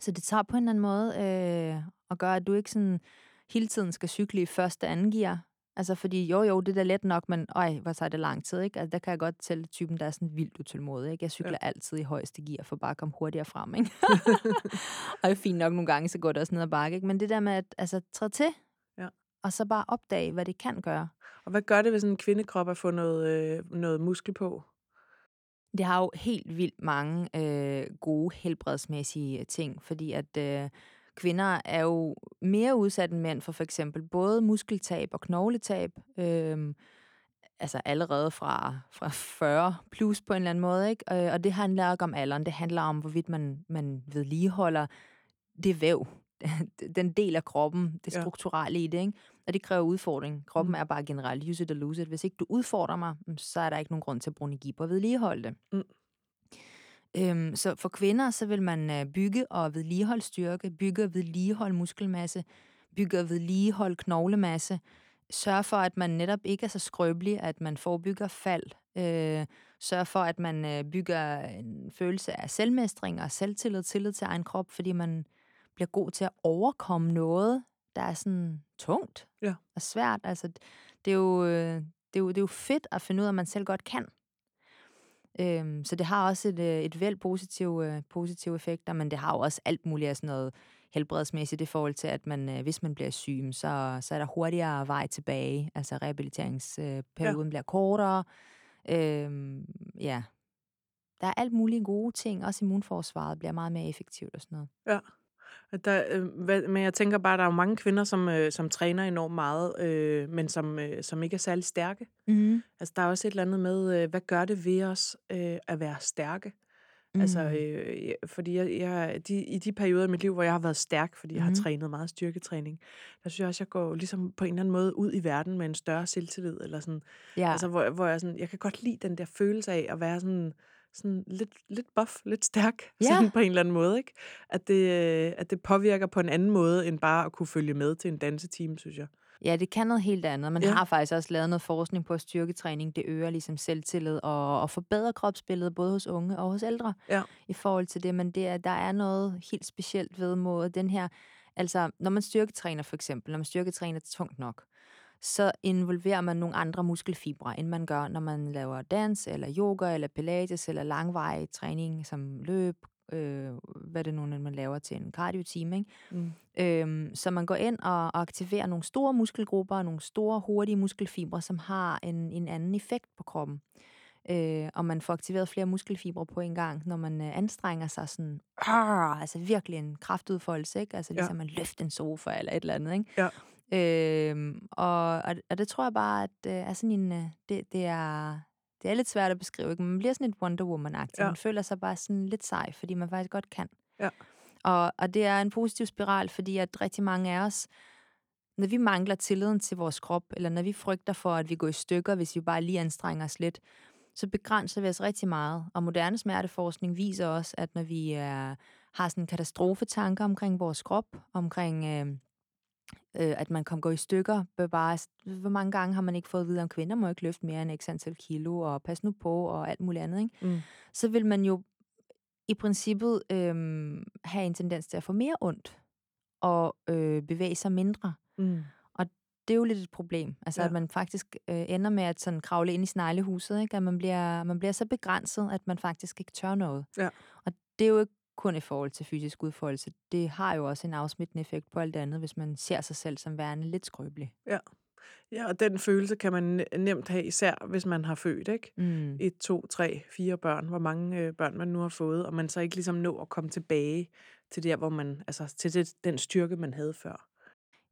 Så det tager på en eller anden måde øh, at gøre, at du ikke sådan hele tiden skal cykle i første anden gear. Altså, fordi jo, jo, det er da let nok, men øj, hvor tager det lang tid, ikke? Altså, der kan jeg godt tælle typen, der er sådan vildt utålmodig, ikke? Jeg cykler ja. altid i højeste gear, for bare at komme hurtigere frem, ikke? og det er fint nok nogle gange, så går det også ned ad bakke, ikke? Men det der med at altså, træde til, Ja. og så bare opdage, hvad det kan gøre. Og hvad gør det ved sådan en kvindekrop at få noget, øh, noget muskel på? Det har jo helt vildt mange øh, gode helbredsmæssige ting, fordi at øh, kvinder er jo mere udsat end mænd for for eksempel både muskeltab og knogletab. Øh, altså allerede fra, fra 40 plus på en eller anden måde. Ikke? Øh, og det handler ikke om alderen, det handler om, hvorvidt man, man vedligeholder det væv, den del af kroppen, det Ja. strukturelle i det. Ikke? Og det kræver udfordring. Kroppen Mm. er bare generelt use it or lose it. Hvis ikke du udfordrer mig, mm, så er der ikke nogen grund til at bruge energi på at vedligeholde det. Mm. Øhm, så for kvinder, så vil man øh, bygge og vedligeholde styrke, bygge og vedligeholde muskelmasse, bygge og vedligeholde knoglemasse, sørge for, at man netop ikke er så skrøbelig, at man forebygger fald, øh, sørge for, at man øh, bygger en følelse af selvmestring og selvtillid, tillid til egen krop, fordi man bliver god til at overkomme noget, der er sådan tungt Ja. og svært. Altså, det er, jo, øh, det, er jo, det er jo fedt at finde ud af, at man selv godt kan. Øhm, så det har også et, øh, et vel positive, øh, positive effekter, men det har jo også alt muligt af sådan noget helbredsmæssigt i forhold til, at man, øh, hvis man bliver syg, så, så er der hurtigere vej tilbage. Altså rehabiliteringsperioden ja. bliver kortere. Øhm, ja. Der er alt mulige gode ting. Også immunforsvaret bliver meget mere effektivt og sådan noget. Ja. Der, øh, hvad, men jeg tænker bare, at der er jo mange kvinder, som, øh, som træner enormt meget, øh, men som, øh, som ikke er særlig stærke. Mm-hmm. Altså, der er også et eller andet med, øh, hvad gør det ved os øh, at være stærke? Mm. Altså, øh, fordi jeg, jeg, de, i de perioder i mit liv, hvor jeg har været stærk, fordi jeg mm. har Mhm. trænet meget styrketræning, der synes jeg også, jeg går ligesom på en eller anden måde ud i verden med en større selvtillid, eller sådan, Ja. altså, hvor, hvor jeg sådan, jeg kan godt lide den der følelse af at være sådan, sådan lidt, lidt buff, lidt stærk, Ja. sådan på en eller anden måde, ikke? At det, øh, at det påvirker på en anden måde, end bare at kunne følge med til en danseteam, synes jeg. Ja, det kan noget helt andet. Man Ja. ja. har faktisk også lavet noget forskning på at styrketræning. Det øger ligesom selvtillid og, og forbedrer kropsbilledet både hos unge og hos ældre Ja. i forhold til det. Men det er, der er noget helt specielt ved måde den her... Altså, når man styrketræner for eksempel, når man styrketræner tungt nok, så involverer man nogle andre muskelfibre, end man gør, når man laver dans, eller yoga, eller pilates, eller langvarig træning som løb, øh, hvad det nu end man laver til en cardio-time, ikke? Mm. Øhm, så man går ind og og aktiverer nogle store muskelgrupper og nogle store, hurtige muskelfibre, som har en, en anden effekt på kroppen. Øh, og man får aktiveret flere muskelfibre på en gang, når man øh, anstrenger sig sådan, arr, altså virkelig en kraftudfoldelse, ikke? Altså Ja. ligesom at løfte en sofa eller et eller andet, ikke? Ja. Øhm, og, og, det tror jeg bare, at øh, er sådan en, øh, det, det er... Det er lidt svært at beskrive, ikke? men man bliver sådan lidt Wonder Woman-agtig. Ja. Man føler sig bare sådan lidt sej, fordi man faktisk godt kan. Ja. Og, og det er en positiv spiral, fordi at rigtig mange af os, når vi mangler tilliden til vores krop, eller når vi frygter for, at vi går i stykker, hvis vi bare lige anstrenger os lidt, så begrænser vi os rigtig meget. Og moderne smerteforskning viser også, at når vi er, har sådan katastrofetanker omkring vores krop, omkring øh, øh, at man kan gå i stykker, bare, hvor mange gange har man ikke fået at vide, om kvinder må ikke løfte mere end x antal kilo, og pas nu på, og alt muligt andet, ikke? Mm. så vil man jo i princippet øhm, have en tendens til at få mere ondt og øh, bevæge sig mindre. Mm. Det er jo lidt et problem. Altså, ja. at man faktisk øh, ender med at sådan kravle ind i sneglehuset, ikke? At man bliver, man bliver så begrænset, at man faktisk ikke tør noget. Ja. Og det er jo ikke kun i forhold til fysisk udfoldelse. Det har jo også en afsmittende effekt på alt andet, hvis man ser sig selv som værende lidt skrøbelig. Ja, og den følelse kan man ne- nemt have, især hvis man har født, ikke? Mm. et, to, tre, fire børn, hvor mange øh, børn man nu har fået, og man så ikke ligesom nå at komme tilbage til der, hvor man, altså til det, den styrke, man havde før.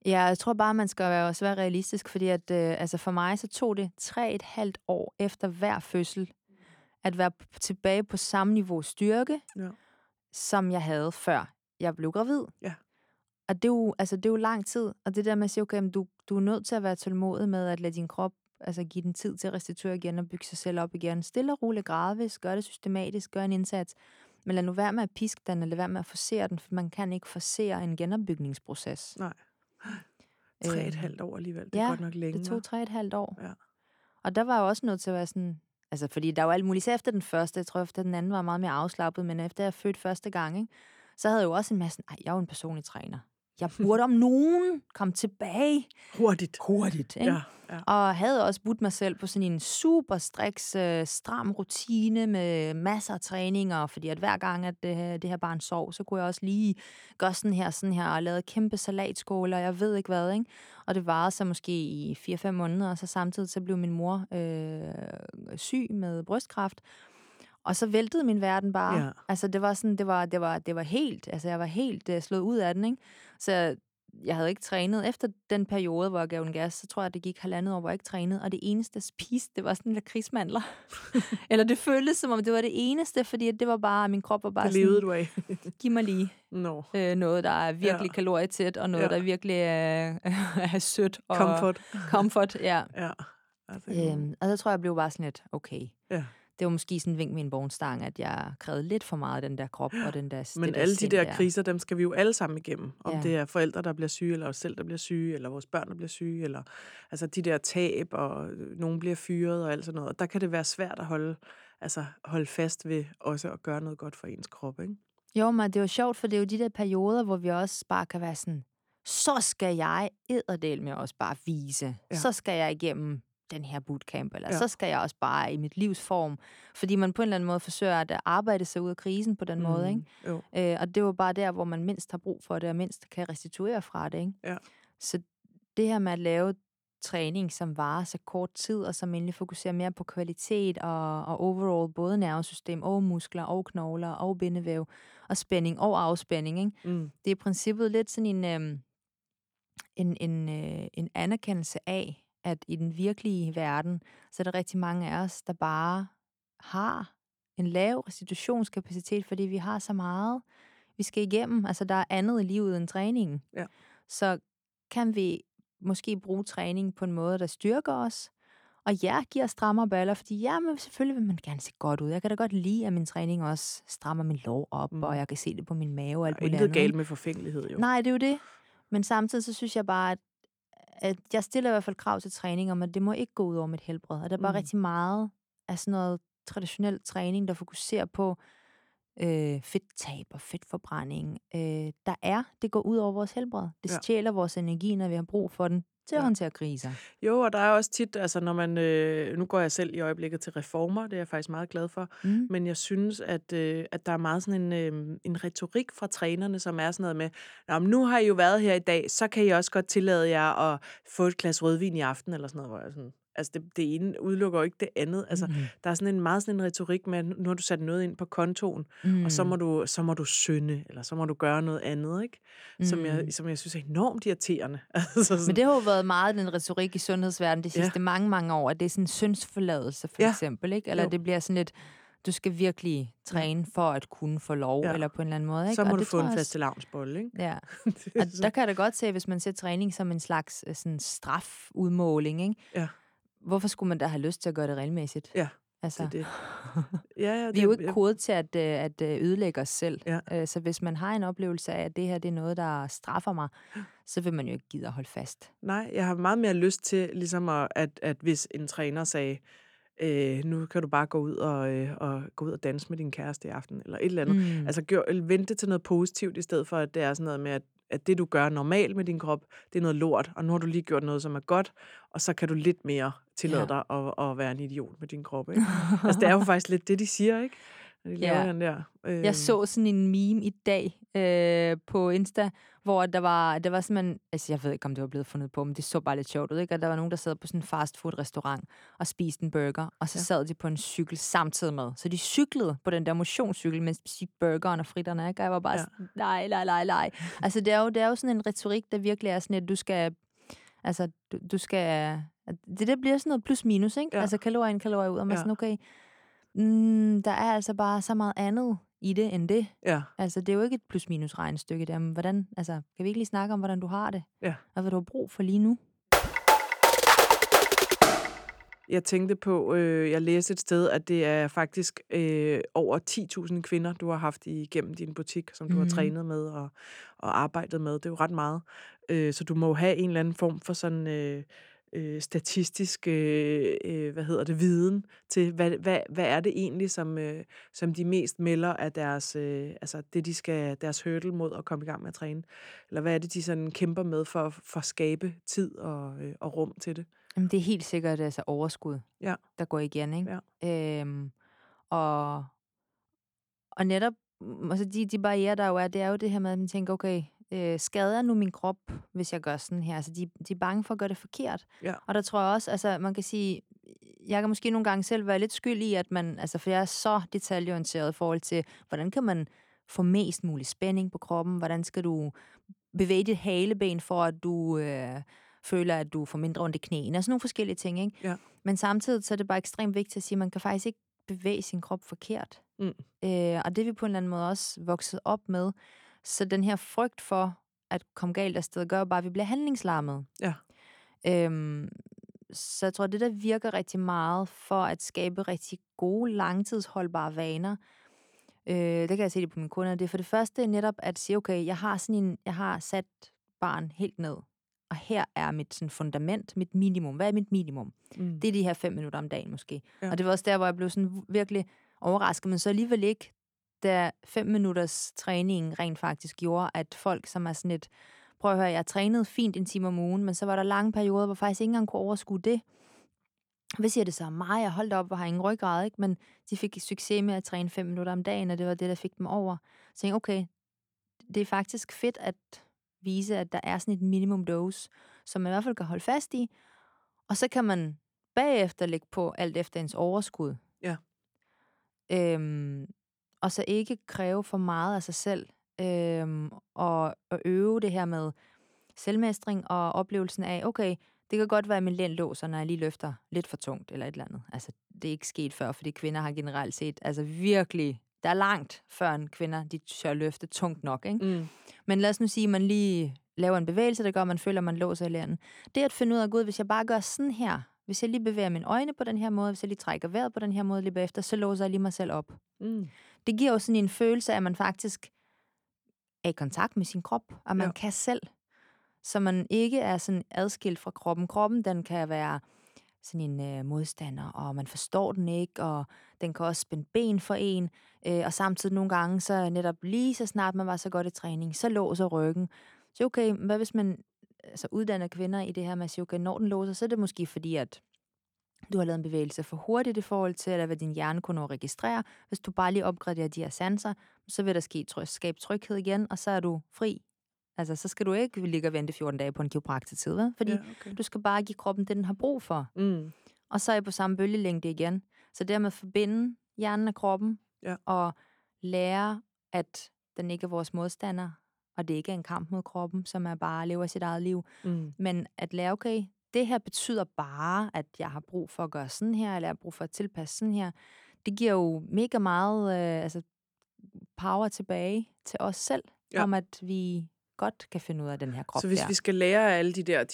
Ja, jeg tror bare, man skal være, også være realistisk, fordi at, øh, altså for mig så tog det tre et halvt år efter hver fødsel, at være tilbage på samme niveau styrke, Ja. Som jeg havde før jeg blev gravid. Ja. Og det er, jo, altså, det er jo lang tid, og det der med at sige, okay, du, du er nødt til at være tålmodig med at lade din krop altså give den tid til at restituere igen og bygge sig selv op igen. Stille og roligt, gradvis, gør det systematisk, gør en indsats. Men lad nu være med at piske den, eller lad være med at forsere den, for man kan ikke forsere en genopbygningsproces. Nej. Tre et Øhm, halvt år alligevel. Det er ja, godt nok længe. Det tog tre et halvt år. Ja. Og der var jeg også nødt til at være sådan... Altså, fordi der var alt muligt. Så efter den første, jeg tror efter den anden var meget mere afslappet, men efter jeg født første gang, ikke, så havde jeg jo også en masse... nej, jeg er jo en personlig træner. Jeg burde om nogen komme tilbage Hurtigt. hurtigt. Ikke? Ja, ja. Og havde også budt mig selv på sådan en super striks, øh, stram rutine med masser af træninger, fordi at hver gang, at det, her- det her barn sov, så kunne jeg også lige gøre sådan her, sådan her, og lave kæmpe salatskåle, og jeg ved ikke hvad, ikke? Og det varede så måske i 4-5 måneder, og så samtidig så blev min mor øh, syg med brystkræft. Og så væltede min verden bare. Ja. Altså det var sådan, det var, det var, det var helt, altså jeg var helt uh, slået ud af den, ikke? Så jeg havde ikke trænet. Efter den periode, hvor jeg gav den gas, så tror jeg, det gik halvandet år, hvor jeg ikke trænede. Og det eneste, jeg spiste, det var sådan lidt krigsmandler. Eller det føltes, som om det var det eneste, fordi det var bare, min krop var bare Det levede sådan, du af. giv mig lige Nå. øh, noget, der er virkelig Ja. kalorietæt, og noget, Ja. der virkelig er, er sødt. Og Comfort. Comfort, ja. Ja. Altså, Øhm, og så tror jeg, jeg blev bare sådan lidt, okay. Ja. Det var måske sådan en vink med en vognstang, at jeg krævede lidt for meget af den der krop og den der Men der alle de sind der kriser, dem skal vi jo alle sammen igennem. Om Ja. det er forældre, der bliver syge, eller os selv, der bliver syge, eller vores børn, der bliver syge, eller altså de der tab, og øh, nogen bliver fyret og alt sådan noget. Og der kan det være svært at holde, altså holde fast ved også at gøre noget godt for ens krop, ikke? Jo, men det er jo sjovt, for det er jo de der perioder, hvor vi også bare kan være sådan, så skal jeg edderdel med også bare vise. Ja. Så skal jeg igennem den her bootcamp, eller Ja. så skal jeg også bare i mit livs form. Fordi man på en eller anden måde forsøger at arbejde sig ud af krisen på den mm. måde, ikke? Jo. Øh, og det var bare der, hvor man mindst har brug for det, og mindst kan restituere fra det, ikke? Ja. Så det her med at lave træning, som varer så kort tid, og som egentlig fokuserer mere på kvalitet og, og overall, både nervesystem og muskler og knogler og bindevæv og spænding og afspænding, ikke? Mm. Det er i princippet lidt sådan en, øhm, en, en, øh, en anerkendelse af, at i den virkelige verden, så er der rigtig mange af os, der bare har en lav restitutionskapacitet, fordi vi har så meget, vi skal igennem. Altså, der er andet i livet end træningen. Ja. Så kan vi måske bruge træning på en måde, der styrker os, og ja, giver strammere baller, fordi ja, men selvfølgelig vil man gerne se godt ud. Jeg kan da godt lide, at min træning også strammer min lov op, mm. og jeg kan se det på min mave og alt Og muligt intet andet. galt med forfængelighed, jo. Nej, det er jo det. Men samtidig så synes jeg bare, at, at jeg stiller i hvert fald krav til træning om, at det må ikke gå ud over mit helbred. Og der er bare Mm. rigtig meget af sådan noget traditionel træning, der fokuserer på øh, fedttab og fedtforbrænding. Øh, der er, det går ud over vores helbred. Det Ja. stjæler vores energi, når vi har brug for den til at Ja. håndtere kriser. Jo, og der er også tit, altså når man, øh, nu går jeg selv i øjeblikket til reformer, det er jeg faktisk meget glad for, Mm. men jeg synes, at, øh, at der er meget sådan en, øh, en retorik fra trænerne, som er sådan noget med, Nå, men nu har I jo været her i dag, så kan I også godt tillade jer at få et glas rødvin i aften, eller sådan noget, hvor jeg sådan, altså det, det ene udelukker jo ikke det andet. Altså, Mm. der er sådan en meget sådan en retorik med, at nu har du sat noget ind på kontoen, Mm. og så må, du, så må du synde, eller så må du gøre noget andet, ikke? Som, jeg, Mm. som jeg synes er enormt irriterende. altså sådan, Men det har jo været meget den retorik i sundhedsverdenen de Ja. sidste mange, mange år, at det er sådan en syndsforladelse, for Ja. eksempel, ikke? Eller Jo. det bliver sådan lidt, du skal virkelig træne for at kunne få lov, Ja. eller på en eller anden måde, ikke? så må Og du få en jeg fast lavnsbolle, ikke? Ja, og der kan jeg da godt se, hvis man ser træning som en slags øh, sådan strafudmåling, ikke? Ja. Hvorfor skulle man da have lyst til at gøre det regelmæssigt? Ja, Altså, det er det. Ja, ja, vi er jo det- ikke kodet til at, øh, at øh, ødelægge os selv. Ja. Øh, Så hvis man har en oplevelse af, at det her det er noget, der straffer mig, så vil man jo ikke gide at holde fast. Nej, jeg har meget mere lyst til, ligesom at, at, at hvis en træner sagde, øh, nu kan du bare gå ud og, øh, og gå ud og danse med din kæreste i aften, eller et eller andet. Mm. Altså gør, vente til noget positivt, i stedet for, at det er sådan noget med, at, at det, du gør normalt med din krop, det er noget lort, og nu har du lige gjort noget, som er godt, og så kan du lidt mere tillade Ja. dig at, at være en idiot med din krop. Ikke? altså, det er jo faktisk lidt det, de siger, ikke? Når de laver Ja. den der. Øh, Jeg så sådan en meme i dag øh, på Insta, hvor der var, der var simpelthen, altså jeg ved ikke, om det var blevet fundet på, men det så bare lidt sjovt ud, ikke? Og der var nogen, der sad på sådan en fastfood-restaurant og spiste en burger, og så Ja. sad de på en cykel samtidig med. Så de cyklede på den der motionscykel, mens de spiste burgeren og fritterne, ikke? Og jeg var bare Ja. sådan, nej, nej, nej, nej. Altså det er, jo, det er jo sådan en retorik, der virkelig er sådan, at du skal, altså du, du skal, det der bliver sådan noget plus minus, ikke? Ja. Altså kalorier ind, kalorier ud, og man ja. sådan, okay, mm, der er altså bare så meget andet i det, end det. Ja, Altså, det er jo ikke et plus-minus regnestykke der, men hvordan, altså, kan vi ikke lige snakke om, hvordan du har det? Ja. Og hvad du har brug for lige nu? Jeg tænkte på, øh, jeg læste et sted, at det er faktisk øh, over 10.000 kvinder, du har haft igennem din butik, som du mm. har Mhm. trænet med og, og arbejdet med. Det er jo ret meget. Øh, så du må jo have en eller anden form for sådan øh, øh, statistisk, øh, øh, hvad hedder det, viden til, hvad, hvad, hvad er det egentlig, som, øh, som de mest melder af deres, øh, altså det, de skal, deres hurdle mod at komme i gang med at træne? Eller hvad er det, de sådan kæmper med for, for at skabe tid og, øh, og rum til det? Jamen, det er helt sikkert altså overskud, Ja. der går igen, ikke? Ja. Øhm, og, og netop, altså de, de barriere, der jo er, det er jo det her med, at man tænker, okay, øh, skader nu min krop, hvis jeg gør sådan her? Altså, de, de er bange for at gøre det forkert. Ja. Og der tror jeg også, altså, man kan sige, jeg kan måske nogle gange selv være lidt skyld i, at man, altså, for jeg er så detaljeorienteret i forhold til, hvordan kan man få mest mulig spænding på kroppen? Hvordan skal du bevæge dit haleben for, at du øh, føler, at du får mindre ondt i knæene? Og sådan nogle forskellige ting, ikke? Ja. Men samtidig så er det bare ekstremt vigtigt at sige, at man kan faktisk ikke bevæge sin krop forkert. Mm. Øh, og det er vi på en eller anden måde også vokset op med. Så den her frygt for at komme galt afsted, gør bare, at vi bliver handlingslammet. Ja. Øhm, så jeg tror, det der virker rigtig meget for at skabe rigtig gode, langtidsholdbare vaner, øh, det kan jeg se det på mine kunder, det er for det første netop at sige, okay, jeg har, sådan en, jeg har sat barn helt ned, og her er mit sådan fundament, mit minimum. Hvad er mit minimum? Mm. Det er de her fem minutter om dagen måske. Ja. Og det var også der, hvor jeg blev sådan virkelig overrasket, men så alligevel ikke, da fem minutters træning rent faktisk gjorde, at folk, som er sådan et, prøv at høre, jeg trænede fint en time om ugen, men så var der lange perioder, hvor faktisk ikke engang kunne overskue det. Hvad siger det så mig? Jeg holdt op og har ingen ryggrad, ikke? Men de fik succes med at træne fem minutter om dagen, og det var det, der fik dem over. Så jeg tænkte, okay, det er faktisk fedt at vise, at der er sådan et minimum dose, som man i hvert fald kan holde fast i, og så kan man bagefter lægge på alt efter ens overskud. Ja. Øhm, og så ikke kræve for meget af sig selv, øhm, og, og øve det her med selvmestring og oplevelsen af, okay, det kan godt være, at min lænd låser, når jeg lige løfter lidt for tungt eller et eller andet. Altså, det er ikke sket før, fordi kvinder har generelt set, altså virkelig, der er langt før en kvinder, de tør løfte tungt nok, ikke? Mm. Men lad os nu sige, at man lige laver en bevægelse, der gør, at man føler, at man låser i læren. Det at finde ud af, gud, hvis jeg bare gør sådan her, hvis jeg lige bevæger mine øjne på den her måde, hvis jeg lige trækker vejret på den her måde lige bagefter, så låser jeg lige mig selv op. Mm. Det giver jo sådan en følelse af, at man faktisk er i kontakt med sin krop, og man Ja. kan selv. Så man ikke er sådan adskilt fra kroppen. Kroppen, den kan være sådan en øh, modstander, og man forstår den ikke, og den kan også spænde ben for en, øh, og samtidig nogle gange, så netop lige så snart man var så godt i træning, så låser ryggen. Så okay, hvad hvis man altså uddanner kvinder i det her med at sige, okay, når den låser, så er det måske fordi, at du har lavet en bevægelse for hurtigt i forhold til, at hvad din hjerne kunne nå at registrere. Hvis du bare lige opgraderer de her sanser, så vil der ske skabe tryghed igen, og så er du fri. Altså, så skal du ikke ligge og vente 14 dage på en kiropraktortid, vel? Fordi ja. okay. du skal bare give kroppen det, den har brug for. Mm. Og så er I på samme bølgelængde igen. Så dermed at forbinde hjernen og kroppen, Ja. og lære, at den ikke er vores modstander, og det ikke er en kamp mod kroppen, som er bare lever sit eget liv. Mm. Men at lære, okay, det her betyder bare, at jeg har brug for at gøre sådan her, eller jeg har brug for at tilpasse sådan her. Det giver jo mega meget øh, altså, power tilbage til os selv, Ja. om at vi godt kan finde ud af den her krop Så hvis der. vi skal lære af alle de der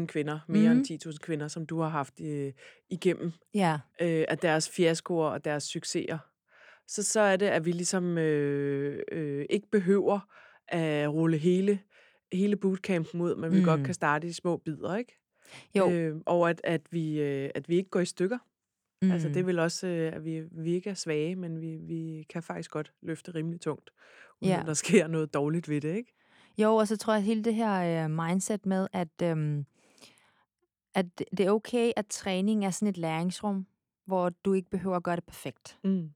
10.000 kvinder, mere Mhm. end 10.000 kvinder, som du har haft øh, igennem, Ja, øh, af deres fiaskoer og deres succeser, så, så er det, at vi ligesom øh, øh, ikke behøver at rulle hele, hele bootcampen ud, men vi mm. godt Mm. kan starte i små bidder, ikke? Jo. Øh, og at, at, vi, øh, at vi ikke går i stykker. Mm. Altså det Mm. vel også, øh, at vi, vi ikke er svage, men vi, vi kan faktisk godt løfte rimelig tungt, uden Ja. der sker noget dårligt ved det, ikke? Jo, og så tror jeg, at hele det her øh, mindset med, at, øhm, at det er okay, at træning er sådan et læringsrum, hvor du ikke behøver at gøre det perfekt. Mm.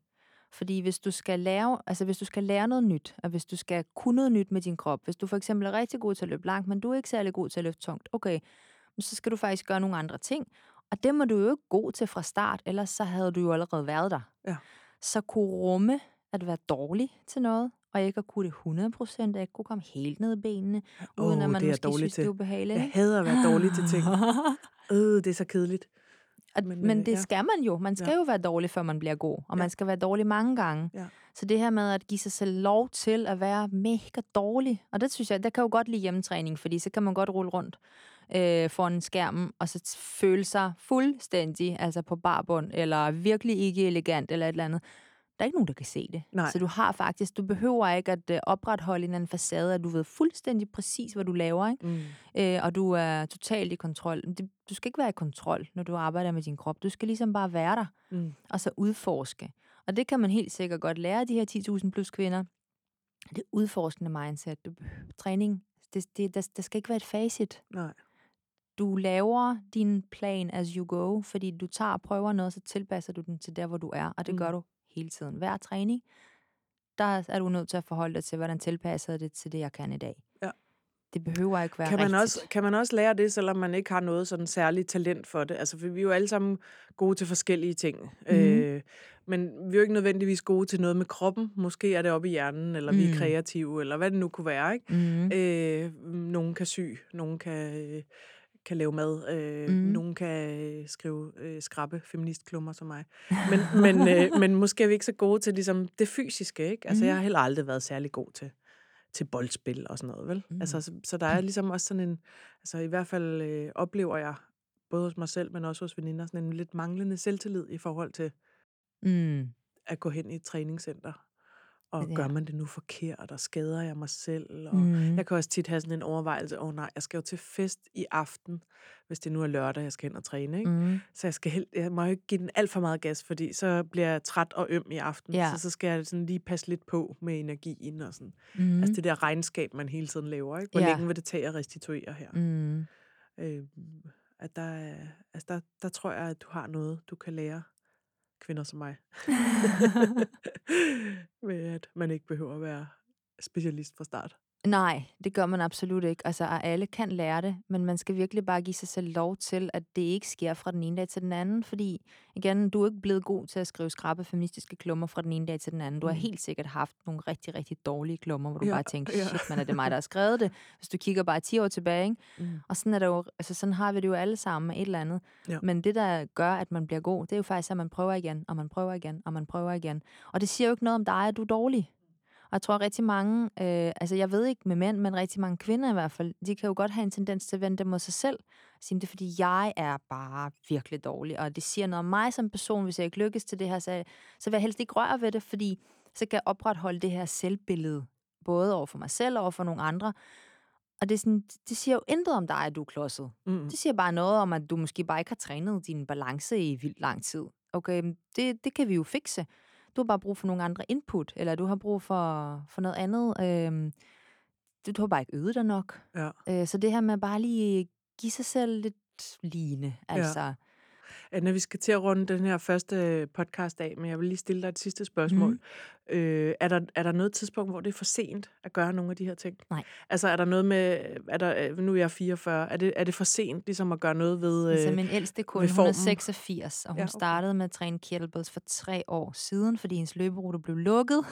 Fordi hvis du skal lære, altså hvis du skal lære noget nyt, og hvis du skal kunne noget nyt med din krop, hvis du for eksempel er rigtig god til at løbe langt, men du er ikke særlig god til at løfte tungt, okay, så skal du faktisk gøre nogle andre ting. Og det må du jo ikke god til fra start, ellers så havde du jo allerede været der. Ja. Så kunne rumme at være dårlig til noget, og ikke at kunne det 100%, og ikke kunne komme helt ned i benene, uden at man det måske synes, til. det er ubehageligt. Jeg hader at være dårlig til ting. Øh, det er så kedeligt. At, Men, men, men øh, det ja. skal man jo. Man skal Ja. jo være dårlig, før man bliver god. Og Ja. man skal være dårlig mange gange. Ja. Så det her med at give sig selv lov til at være mega dårlig. Og det synes jeg, der kan jo godt lide hjemmetræning, fordi så kan man godt rulle rundt øh, foran en skærm, og så føle sig fuldstændig altså på barbund, eller virkelig ikke elegant, eller et eller andet. Der er ikke nogen, der kan se det. Nej. Så du har faktisk, du behøver ikke at øh, opretholde en anden facade, at du ved fuldstændig præcis, hvad du laver, ikke? Mm. øh, og du er totalt i kontrol. Det, du skal ikke være i kontrol, når du arbejder med din krop. Du skal ligesom bare være der, Mm. og så udforske. Og det kan man helt sikkert godt lære de her 10.000 plus kvinder. Det udforskende mindset. Du, træning, det, det, der, der skal ikke være et facit. Nej. Du laver din plan as you go, fordi du tager og prøver noget, så tilpasser du den til der, hvor du er. Og det Mm. gør du hele tiden. Hver træning, der er du nødt til at forholde dig til, hvordan tilpasser det til det, jeg kan i dag. Ja. Det behøver ikke være Kan man, rigtigt. også, kan man også lære det, selvom man ikke har noget sådan særligt talent for det? Altså, for vi er jo alle sammen gode til forskellige ting. Mm. Øh, men vi er jo ikke nødvendigvis gode til noget med kroppen. Måske er det oppe i hjernen, eller mm. vi er Mm. kreative, eller hvad det nu kunne være. Ikke? Mm. Øh, nogen kan sy, nogen kan, øh, kan lave mad, øh, mm. Nogen kan øh, skrive øh, skrappe feministklummer som mig. Men, men, øh, men måske er vi ikke så gode til ligesom, det fysiske. Ikke? Altså, Mhm. jeg har heller aldrig været særlig god til til boldspil og sådan noget, vel? Mm. Mm. Altså, så, så der er ligesom også sådan en, altså i hvert fald øh, oplever jeg, både hos mig selv, men også hos veninder, sådan en lidt manglende selvtillid i forhold til Mm. at gå hen i et træningscenter. Og Ja. gør man det nu forkert, og skader jeg mig selv? Og Mm. jeg kan også tit have sådan en overvejelse, åh oh, nej, jeg skal jo til fest i aften, hvis det nu er lørdag, jeg skal hen og træne, ikke? Mm. Så jeg, skal helt, jeg må jo ikke give den alt for meget gas, fordi så bliver jeg træt og øm i aften. Ja. Så, så skal jeg sådan lige passe lidt på med energien og sådan. Mm. Altså det der regnskab, man hele tiden laver. Ikke? Hvor Ja. længe vil det tage at restituere her? Mm. Øh, at der, er- altså der, der tror jeg, at du har noget, du kan lære kvinder som mig. med at man ikke behøver at være specialist fra start. Nej, det gør man absolut ikke. Altså, alle kan lære det, men man skal virkelig bare give sig selv lov til, at det ikke sker fra den ene dag til den anden, fordi, igen, du er ikke blevet god til at skrive skrabe feministiske klummer fra den ene dag til den anden. Du har Mm. helt sikkert haft nogle rigtig, rigtig dårlige klummer, hvor du Ja, bare tænker, ja. shit, man er det mig, der har skrevet det, hvis du kigger bare 10 år tilbage, ikke? Mm. Og sådan er det jo, altså sådan har vi det jo alle sammen med et eller andet. Ja. Men det, der gør, at man bliver god, det er jo faktisk, at man prøver igen, og man prøver igen, og man prøver igen. Og det siger jo ikke noget om dig, at du er dårlig. Og jeg tror rigtig mange, øh, altså jeg ved ikke med mænd, men rigtig mange kvinder i hvert fald, de kan jo godt have en tendens til at vende det mod sig selv. Og sige, det er fordi, jeg er bare virkelig dårlig, og det siger noget om mig som person, hvis jeg ikke lykkes til det her, så, så vil jeg helst ikke røre ved det, fordi så kan jeg opretholde det her selvbillede, både over for mig selv og over for nogle andre. Og det, er sådan, det siger jo intet om dig, at du er klodset. Mm. Det siger bare noget om, at du måske bare ikke har trænet din balance i vildt lang tid. Okay, det, det kan vi jo fikse. Du har bare brug for nogle andre input, eller du har brug for, for noget andet. Øhm, du, du har bare ikke øvet dig nok. Ja. Øh, så det her med bare lige give sig selv lidt line, altså. Ja. Anna, vi skal til at runde den her første podcast af, men jeg vil lige stille dig et sidste spørgsmål. Mm. Øh, er, der, er der noget tidspunkt, hvor det er for sent at gøre nogle af de her ting? Nej. Altså er der noget med, er der, øh, nu er jeg 44, er det, er det for sent ligesom at gøre noget ved... Altså Øh, min ældste kunde, hun er formen. 86, og hun Ja, okay. startede med at træne kettlebells for tre år siden, fordi hendes løberute blev lukket. åh,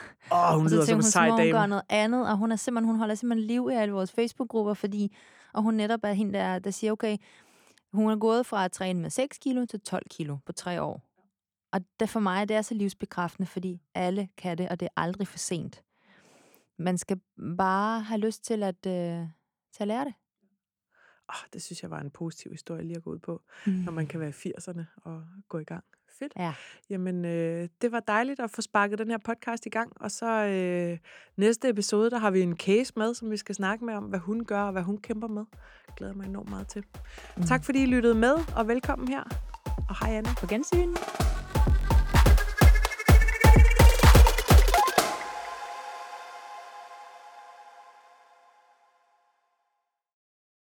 hun og så lyder som en hun, sej må hun dame. noget andet, og hun, er simpelthen, hun holder simpelthen liv i alle vores Facebook-grupper, fordi, og hun netop er hende, der, der siger, okay, hun er gået fra at træne med 6 kilo til 12 kilo på tre år. Og det for mig, det er så livsbekræftende, fordi alle kan det, og det er aldrig for sent. Man skal bare have lyst til at, øh, til at lære det. Oh, det synes jeg var en positiv historie lige at gå ud på, når man kan være i 80'erne og gå i gang. Fedt. Ja. Jamen, øh, det var dejligt at få sparket den her podcast i gang. Og så øh, næste episode, der har vi en case med, som vi skal snakke med om, hvad hun gør og hvad hun kæmper med. Glæder mig enormt meget til. Mm. Tak fordi I lyttede med, og velkommen her. Og hej Anne. På gensyn.